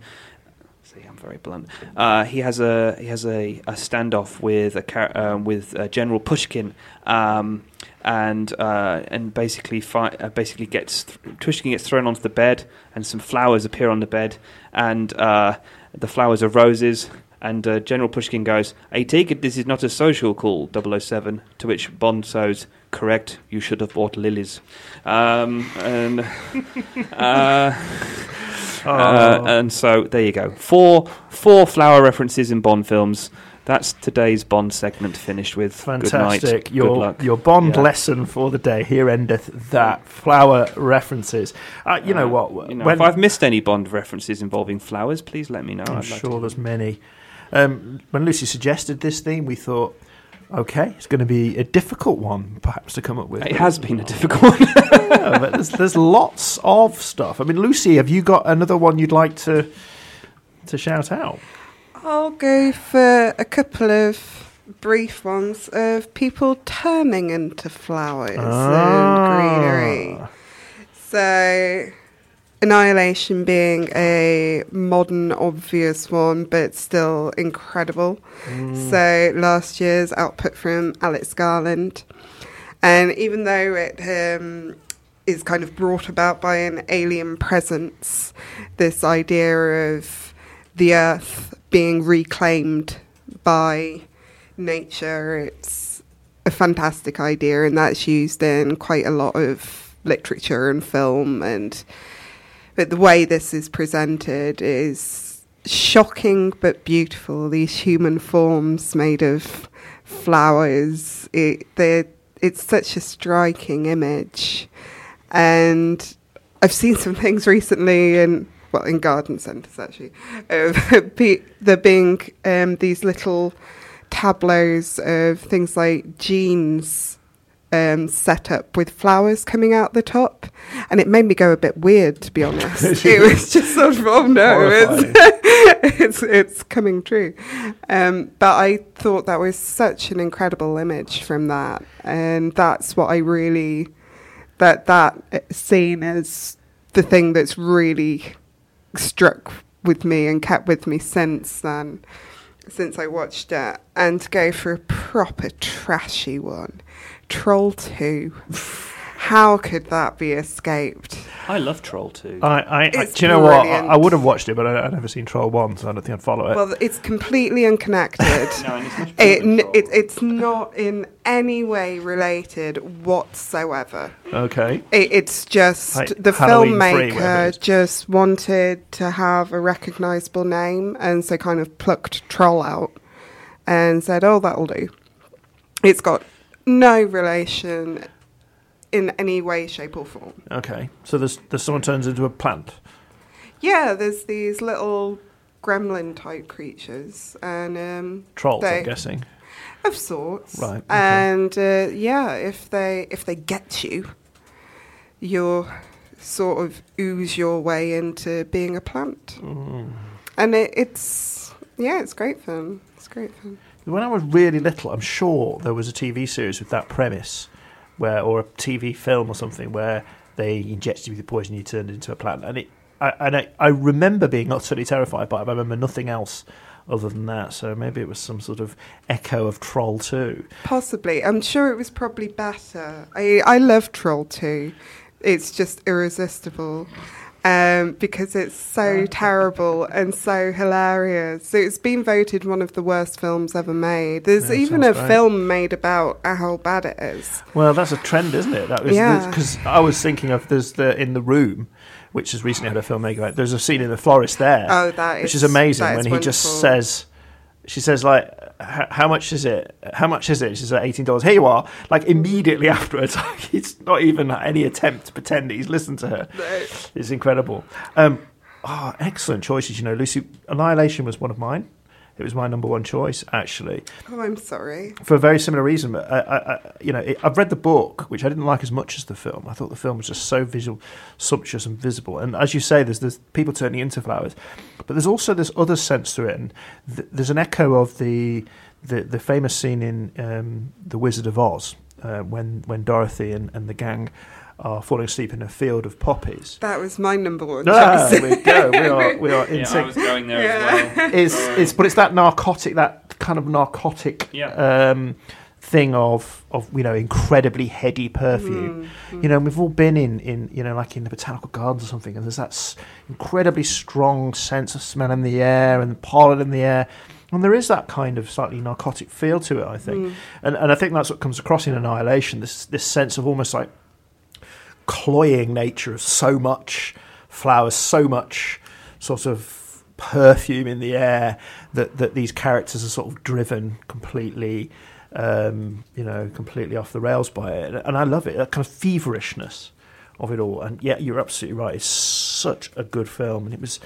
see, I'm very blunt. Uh, he has a he has a, a standoff with a char- uh, with uh, General Pushkin. Um, and uh, and basically fi- uh, basically gets th- Pushkin gets thrown onto the bed, and some flowers appear on the bed, and uh, the flowers are roses. And General Pushkin goes, I take it this is not a social call, 007, to which Bond says, correct, you should have bought lilies. Um, and, uh, uh, and so there you go. Four, four flower references in Bond films. That's today's Bond segment finished with. Fantastic. Good night. Your Good luck. your Bond Yeah. lesson for the day. Here endeth that flower references. Uh, you know Uh, what? You know, if I've missed any Bond references involving flowers, please let me know. I'm I'd sure to- there's many. Um, when Lucy suggested this theme, we thought, okay, it's going to be a difficult one, perhaps, to come up with. It has been a difficult one. Yeah, but there's, there's lots of stuff. I mean, Lucy, have you got another one you'd like to to shout out? I'll go for a couple of brief ones of people turning into flowers Ah. and greenery. So, Annihilation being a modern, obvious one, but still incredible. So, last year's output from Alex Garland. And even though it um, is kind of brought about by an alien presence, this idea of the earth being reclaimed by nature, it's a fantastic idea, and that's used in quite a lot of literature and film. And but the way this is presented is shocking but beautiful. These human forms made of flowers, it, it's such a striking image. And I've seen some things recently in well in garden centres actually of there being um, these little tableaus of things like jeans um, set up with flowers coming out the top, and it made me go a bit weird to be honest. it was just sort of oh no, it's, it's it's coming true. Um, but I thought that was such an incredible image from that, and that's what I really that that scene is the thing that's really struck with me and kept with me since then since I watched it. And to go for a proper trashy one Troll 2 how could that be escaped I love Troll 2. I, I, I It's do you know what? I, brilliant. I would have watched it, but I, I've never seen Troll One, so I don't think I'd follow it. well it's completely unconnected no, and it's much better it, than n- Troll. it, it's not in any way related whatsoever okay, It, it's just Like the Halloween free, whatever it filmmaker is. just wanted to have a recognizable name and so kind of plucked Troll out and said, oh, that'll do. It's got no relation in any way, shape, or form. okay. So there's, there's someone turns into a plant. Yeah, there's these little gremlin type creatures and um, Trolls, They- I'm guessing. of sorts. Right, okay. And uh, yeah, if they if they get you, you'll sort of ooze your way into being a plant. Mm. And it, it's yeah, it's great fun. It's great fun. When I was really little, I'm sure there was a TV series with that premise, where or a TV film or something where they injected you with the poison, you turned into a plant, and it. I, and I, I remember being utterly terrified by it. But I remember nothing else other than that. So maybe it was some sort of echo of Troll Two. Possibly, I'm sure it was probably better. I I love Troll 2. It's just irresistible. Um, because it's so terrible and so hilarious. So it's been voted one of the worst films ever made. There's Yeah, even a great. film made about how bad it is. Well, that's a trend, isn't it? That was Yeah. because I was thinking of there's the in the room, which has recently had a filmmaker. There's a scene in the florist there, Oh, that which is- is amazing when is he just says, she says like, how much is it? How much is it? She's like eighteen dollars. Here you are. Like immediately afterwards, like, it's not even any attempt to pretend that he's listened to her. It's incredible. Um, oh, excellent choices. You know, Lucy, Annihilation was one of mine. It was my number one choice, actually Oh, I'm sorry. for a very similar reason. But I, I, I, you know, it, I've read the book, which I didn't like as much as the film. I thought the film was just so visual, sumptuous, and visible. And as you say, there's there's people turning into flowers, but there's also this other sense to it. And th- there's an echo of the the, the famous scene in um, The Wizard of Oz uh, when when Dorothy and, and the gang are falling asleep in a field of poppies. That was my number one Ah, there we go. We are we are in Yeah, I was going there Yeah. as well. is is but it's that narcotic that kind of narcotic Yeah. um thing of of you know incredibly heady perfume you know and we've all been in in you know like in the botanical gardens or something and there's that s- incredibly strong sense of smell in the air and the pollen in the air and there is that kind of slightly narcotic feel to it i think and and i think that's what comes across in annihilation this this sense of almost like cloying nature of so much flowers, so much sort of perfume in the air that, that these characters are sort of driven completely, um, you know, completely off the rails by it. And I love it, that kind of feverishness of it all. And yeah, you're absolutely right. It's such a good film, and it was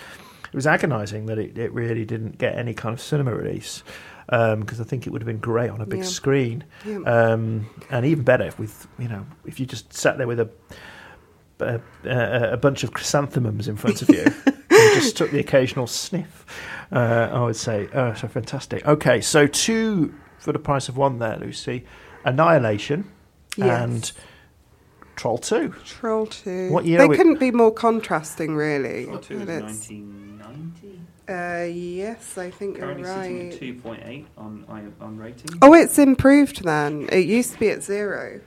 it was agonising that it, it really didn't get any kind of cinema release. Because I think it would have been great on a big Yeah. screen, Yeah. um, and even better if with you know if you just sat there with a a, a, a bunch of chrysanthemums in front of you and just took the occasional sniff. Uh, I would say, oh, so fantastic. Okay, so two for the price of one there, Lucy. Annihilation Yes. and Troll Two. Troll 2. What year They we- couldn't be more contrasting, really. Well, two is 1990. Uh, yes, I think Currently you're right. Currently sitting at 2.8 on on rating. Oh, it's improved then. It used to be at zero.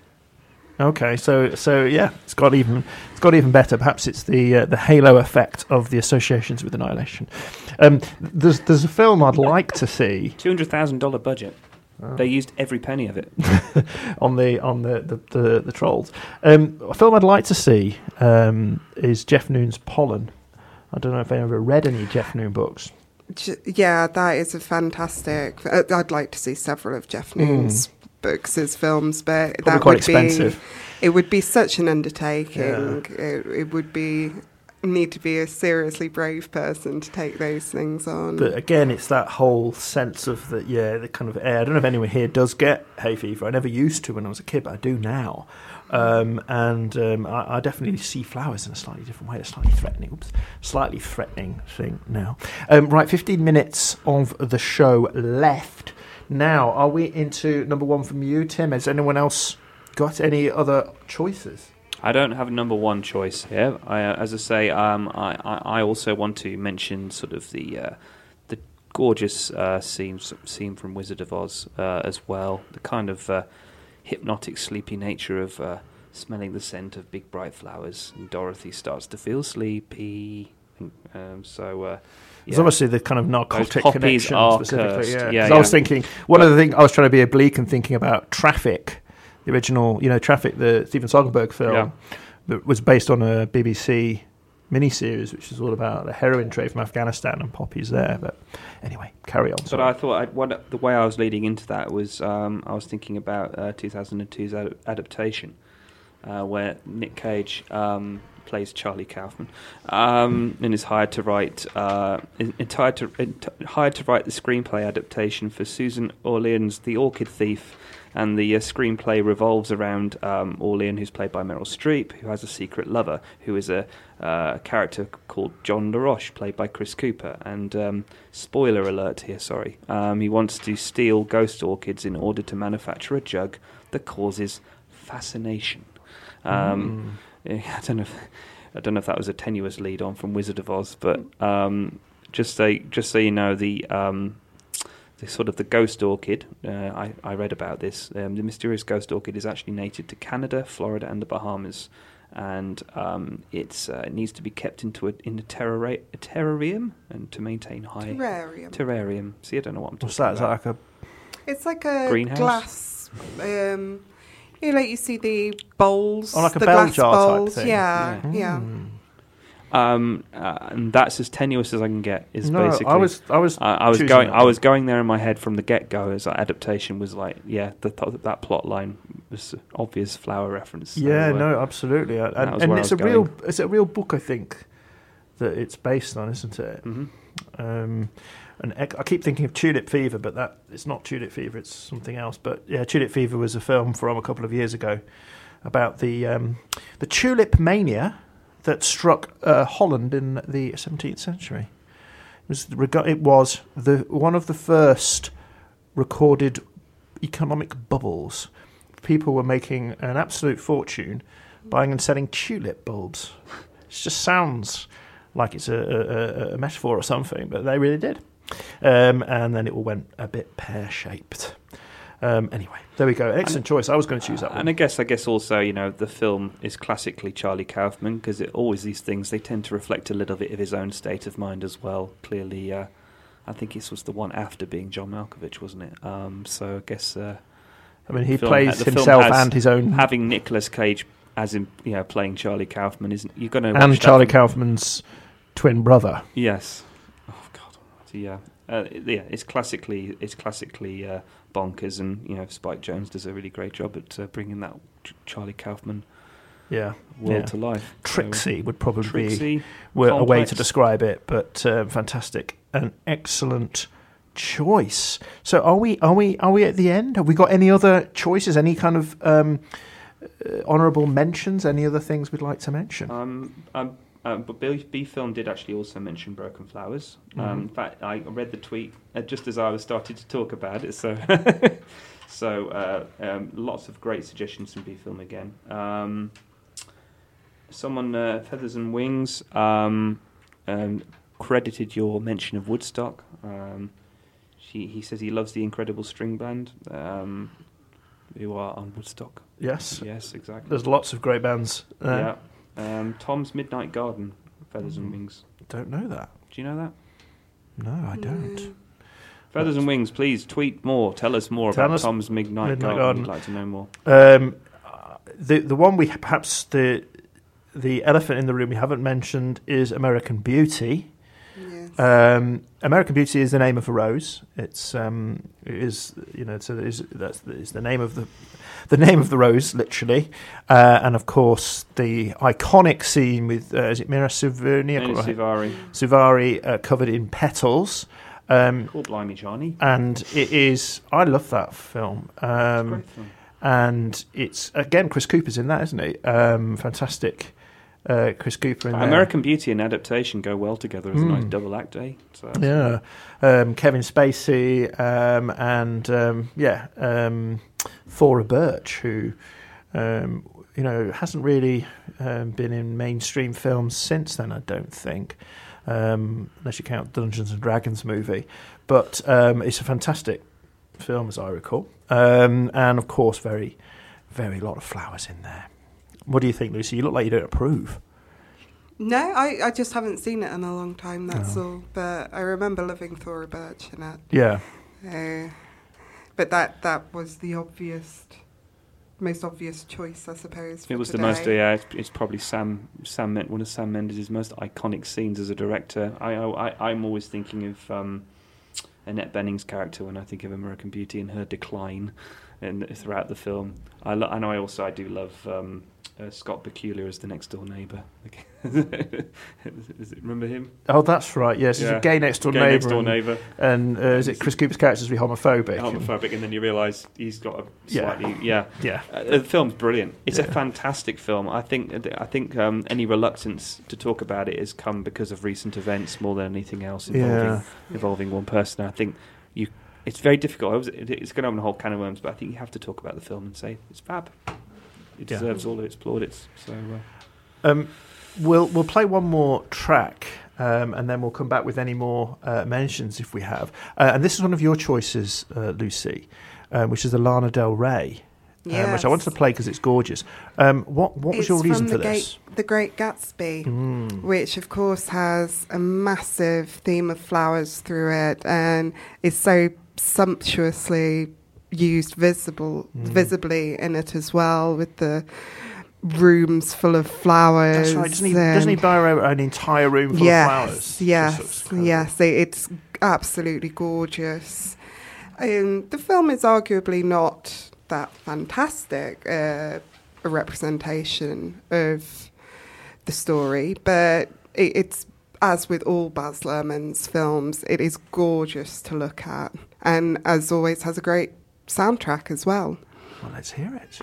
Okay, so so yeah, it's got even it's got even better. Perhaps it's the uh, the halo effect of the associations with Annihilation. Um, there's there's a film I'd like to see Two hundred thousand dollar budget. They used every penny of it. on the on the the, the, the trolls. Um, a film I'd like to see um, is Jeff Noon's Pollen. I don't know if anyone ever read any Jeff Noon books. Yeah, that is a fantastic. uh, I'd like to see several of Jeff Noon's books as films, but. Probably that quite would expensive. be. It would be such an undertaking. It, it would be need to be a seriously brave person to take those things on. But again, it's that whole sense of that, yeah, the kind of air. I don't know if anyone here does get hay fever. I never used to when I was a kid, but I do now. Um, and um, I, I definitely see flowers in a slightly different way, a slightly threatening, oops, slightly threatening thing now. Um, right, 15 minutes of the show left. Now, are we into number one from you, Tim? Has anyone else got any other choices? I don't have a number one choice here. I, uh, as I say, um, I, I, also want to mention sort of the uh, the gorgeous uh, scene scene from Wizard of Oz uh, as well. The kind of uh, hypnotic, sleepy nature of smelling the scent of big bright flowers, and Dorothy starts to feel sleepy. Um, so. There's obviously the kind of narcotic connection specifically. cursed. Yeah, Yeah, I was thinking one of the things I was trying to be oblique and thinking about Traffic, the original, you know, Traffic, the Steven Soderbergh film, that was based on a BBC miniseries, which is all about the heroin trade from Afghanistan and poppies there. But anyway, carry on. But sorry. I thought I'd, what, the way I was leading into that was um, I was thinking about uh, 2002's ad- adaptation, uh, where Nick Cage um, plays Charlie Kaufman um, and is hired to write uh, hired to hired to write the screenplay adaptation for Susan Orlean's The Orchid Thief. And the uh, screenplay revolves around um, Orlean, who's played by Meryl Streep, who has a secret lover, who is a uh, character called John LaRoche, played by Chris Cooper. And um, spoiler alert here, sorry. Um, he wants to steal ghost orchids in order to manufacture a jug that causes fascination. Um, Mm. I don't know. If, I don't know if that was a tenuous lead on from Wizard of Oz, but um, just so just so you know, the um, the sort of the ghost orchid. Uh, I I read about this. Um, the mysterious ghost orchid is actually native to Canada, Florida, and the Bahamas. and um, it's uh, it needs to be kept into a in a, terrari- a terrarium and to maintain high Terrarium. terrarium. See, I don't know what I'm talking What's that? Is that about. like a It's like a Greenhouse? glass. You know, like you see the bowls. Oh, like a the bell glass jar type bowls. thing. Yeah, yeah. Hmm. um, uh, and that's as tenuous as I can get. Is No, basically. I was, I was, I, I was choosing going. that I was going there in my head from the get go as like, adaptation was like, yeah, the th- that plot line was obvious flower reference. so, yeah, uh, no, absolutely, and, that was and where I it's a was real, it's a real book, I think, that it's based on, isn't it? mhm. Um, ec- I keep thinking of Tulip Fever, but that it's not Tulip Fever; it's something else. But yeah, Tulip Fever was a film from a couple of years ago about the um, the tulip mania that struck uh, Holland in the 17th century. It was, it was the one of the first recorded economic bubbles. People were making an absolute fortune buying and selling tulip bulbs. It just sounds like it's a, a- a metaphor or something, but they really did. Um, and then it all went a bit pear shaped. Um, anyway, there we go. Excellent choice. I was going to choose that And I guess, I guess also, you know, the film is classically Charlie Kaufman because it always these things they tend to reflect a little bit of his own state of mind as well. Clearly, uh, I think this was the one after being John Malkovich, wasn't it? Um, so I guess uh, I mean, he film- plays film himself and his own, having Nicolas Cage as in you know playing Charlie Kaufman isn't you're going to and Charlie Kaufman's twin brother. Yes. Yeah. Uh, yeah. It's classically it's classically uh, bonkers, and you know Spike Jonze does a really great job at uh, bringing that Ch- Charlie Kaufman Yeah, world Yeah. to life. So, Trixie would probably be Trixie. were a way to describe it, but uh, fantastic, an excellent choice. So, are we are we are we at the end? Have we got any other choices? Any kind of um, uh, honourable mentions? Any other things we'd like to mention? Um, um, um, but B, B Film did actually also mention Broken Flowers. Um, Mhm. in fact, I read the tweet uh, just as I was starting to talk about it. So, so uh, um, lots of great suggestions from B Film again. Um, someone, uh, Feathers and Wings, um, um, credited your mention of Woodstock. Um, she, he says he loves the Incredible String Band, um, who are on Woodstock. yes, Yes, exactly. there's lots of great bands. Uh, yeah. Um, Tom's Midnight Garden, Feathers and Mhm. Wings. Don't know that. Do you know that? No, I don't. Mm. Feathers and Wings, please tweet more. Tell us more Tell about us- Tom's Midnight, Midnight Garden. Garden. We'd like to know more. Um, the the one we perhaps the the elephant in the room we haven't mentioned is American Beauty. Um, American Beauty is the name of a rose. It's um, it is you know so it is, that's the, the name of the the name of the rose literally, uh, and of course the iconic scene with uh, is it Mira Suvarni Amy Sivari. Suvari uh, covered in petals. Um, Cool, blimey, Johnny. and it is I love that film. Um, Great film. and it's again Chris Cooper's in that, isn't he? Um, fantastic, uh, Chris Cooper in there. American Beauty and adaptation go well together as a nice Mm. double act, eh? So yeah, um, Kevin Spacey, um, and um, yeah, um, Thora Birch, who um, you know hasn't really um, been in mainstream films since then. I don't think, um, unless you count Dungeons and Dragons movie. But um, it's a fantastic film, as I recall, um, and of course, very, very lot of flowers in there. What do you think, Lucy? You look like you don't approve. No, I, I just haven't seen it in a long time, that's Oh. all. But I remember loving Thora Birch in it. Yeah, Uh, but that, that was the obvious, most obvious choice, I suppose. it for was the most. Yeah, it's, it's probably Sam. Sam one of Sam Mendes' most iconic scenes as a director. I, I I'm always thinking of um, Annette Bening's character when I think of American Beauty and her decline, and throughout the film. I lo- and I also I do love um, uh, Scott Bakula as the next door neighbour. Is it- Remember him? Oh, that's right. Yes, he's a gay next door Gay neighbour. next door and, neighbour. and, uh, is it Chris Cooper's character's be homophobic? homophobic, and then you realise he's got a Yeah. slightly yeah. Yeah. Uh, the film's brilliant. It's a fantastic film. I think I think um, any reluctance to talk about it has come because of recent events more than anything else involving Yeah. involving one person. I think you. It's very difficult. I was- it- It's going to open a whole can of worms, but I think you have to talk about the film and say it's fab. It Yeah. deserves all of its plaudits. So uh, Um, we'll we'll play one more track, um, and then we'll come back with any more uh, mentions if we have. Uh, and this is one of your choices, uh, Lucy, um, which is the Lana Del Rey um, which I wanted to play because it's gorgeous. Um, what what was It's your reason from for the this? Gate, the Great Gatsby, Mm. which of course has a massive theme of flowers through it, and is so sumptuously used visible Mm. visibly in it as well, with the rooms full of flowers. That's right. Doesn't he, doesn't he buy an entire room full yes, of flowers? Yes, yes, it- it's absolutely gorgeous. Um, the film is arguably not that fantastic uh, a representation of the story, but it, it's as with all Baz Luhrmann's films, it is gorgeous to look at, and as always, has a great soundtrack as well. Well, let's hear it.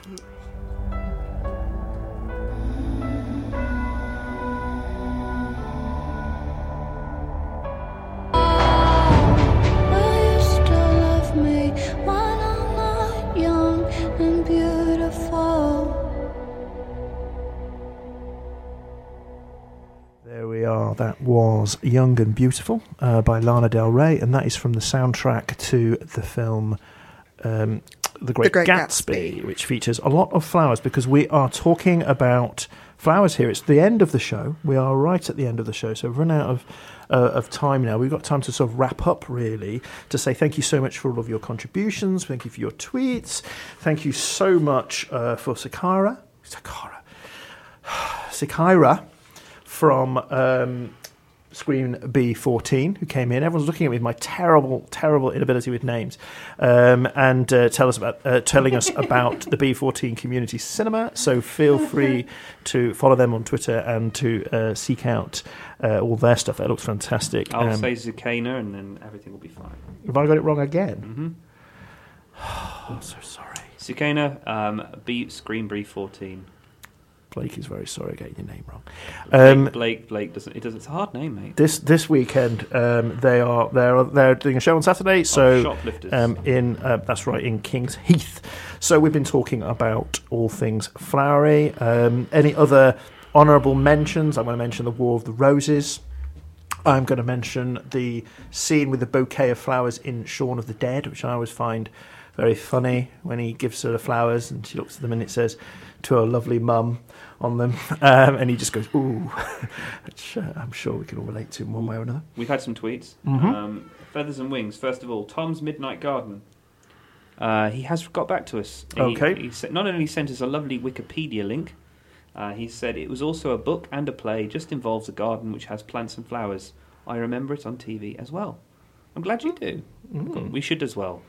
Will you still love me when I'm not young and beautiful? There we are. That was Young and Beautiful uh, by Lana Del Rey, and that is from the soundtrack to the film um, The Great, Great Gatsby, Gatsby. which features a lot of flowers because we are talking about flowers here. It's the end of the show. We are right at the end of the show, so we've run out of. Uh, of time now. We've got time to sort of wrap up, really, to say thank you so much for all of your contributions. Thank you for your tweets. Thank you so much uh, for Sakara. Sakara. Sikaira from um, Screen B14 who came in. Everyone's looking at me with my terrible, terrible inability with names, um, and uh, tell us about uh, telling us about the B14 Community Cinema. So feel free to follow them on Twitter and to uh, seek out uh, all their stuff. That looks fantastic. I'll Um, say Zucchina and then everything will be fine. have I got it wrong again? hmm I'm so sorry. Zucchina, um, B Screen Brief 14. Blake is very sorry getting your name wrong. Blake, Um, Blake, Blake doesn't. It doesn't. It's a hard name, mate. this this weekend um, they are they're they're doing a show on Saturday. So Oh, shoplifters. um, in uh, that's right in Kings Heath. So we've been talking about all things flowery. Um, any other honourable mentions? I'm going to mention the War of the Roses. I'm going to mention the scene with the bouquet of flowers in Shaun of the Dead, which I always find very funny when he gives her the flowers and she looks at them and it says to her lovely mum on them, um, and he just goes ooh, which uh, I'm sure we can all relate to in one way or another. We've had some tweets. Mhm. Um, Feathers and Wings. First of all, Tom's Midnight Garden. Uh, he has got back to us. He, Okay. He not only sent us a lovely Wikipedia link, uh, he said it was also a book and a play. Just involves a garden which has plants and flowers. I remember it on TV as well. I'm glad you do. Mm. We should as well.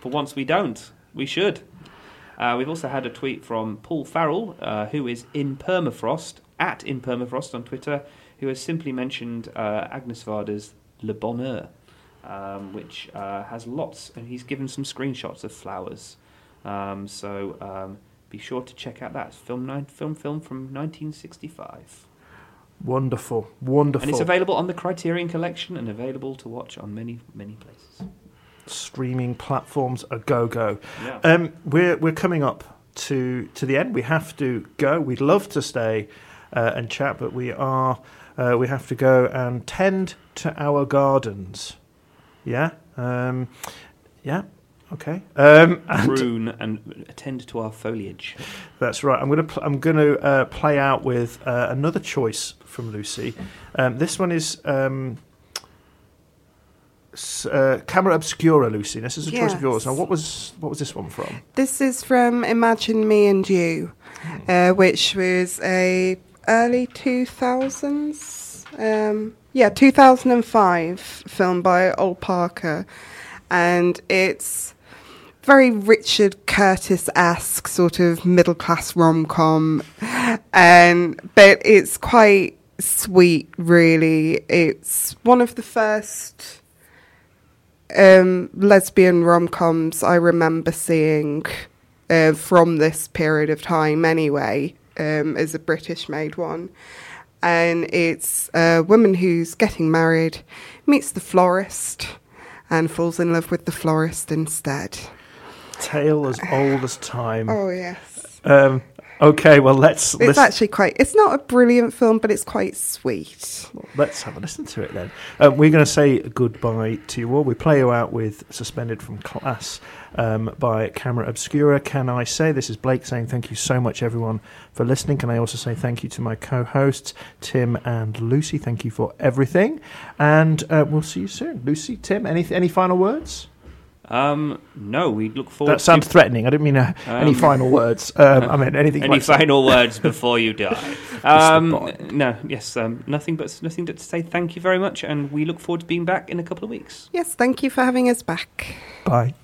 For once, we don't. We should. Uh, we've also had a tweet from Paul Farrell, uh, who is in permafrost at in permafrost on Twitter, who has simply mentioned uh, Agnes Varda's Le Bonheur, um, which uh, has lots, and he's given some screenshots of flowers. Um, so um, be sure to check out that film, nine, film, film from 1965, Wonderful, wonderful. and it's available on the Criterion Collection and available to watch on many, many places. Streaming platforms a go go. Yeah. Um, we're we're coming up to to the end. We have to go. We'd love to stay uh, and chat, but we are uh, we have to go and tend to our gardens. Yeah. Um, yeah. Okay. Um, and Prune and attend to our foliage. that's right. I'm gonna pl- I'm gonna uh, play out with uh, another choice from Lucy. Um, this one is. Um, uh, Camera Obscura, Lucy. This is a choice of yours. Now, what was what was this one from? This is from Imagine Me and You, uh, which was a early 2000s, um, yeah, 2005 film by Ol Parker, and it's very Richard Curtis-esque sort of middle class rom com, and but it's quite sweet. Really, it's one of the first um, lesbian rom coms I remember seeing uh, from this period of time, anyway, um, as a British made one. And it's a woman who's getting married, meets the florist, and falls in love with the florist instead. Tale as old as time. Oh, yes. Um, Okay, well let's It's actually quite. It's not a brilliant film, but it's quite sweet. let's have a listen to it then. Um, we're going to say goodbye to you all. We play you out with "Suspended from Class" um, by Camera Obscura. Can I say this is Blake saying thank you so much everyone for listening? Can I also say thank you to my co-hosts Tim and Lucy? Thank you for everything, and uh, we'll see you soon. Lucy, Tim, any any final words? Um, no, we look forward. That sounds to threatening. I didn't mean uh, any Um, final words. Um, I mean anything. any like that. final words before you die. Um, no, yes, um, nothing but nothing but to say thank you very much, and we look forward to being back in a couple of weeks. Yes, thank you for having us back. Bye.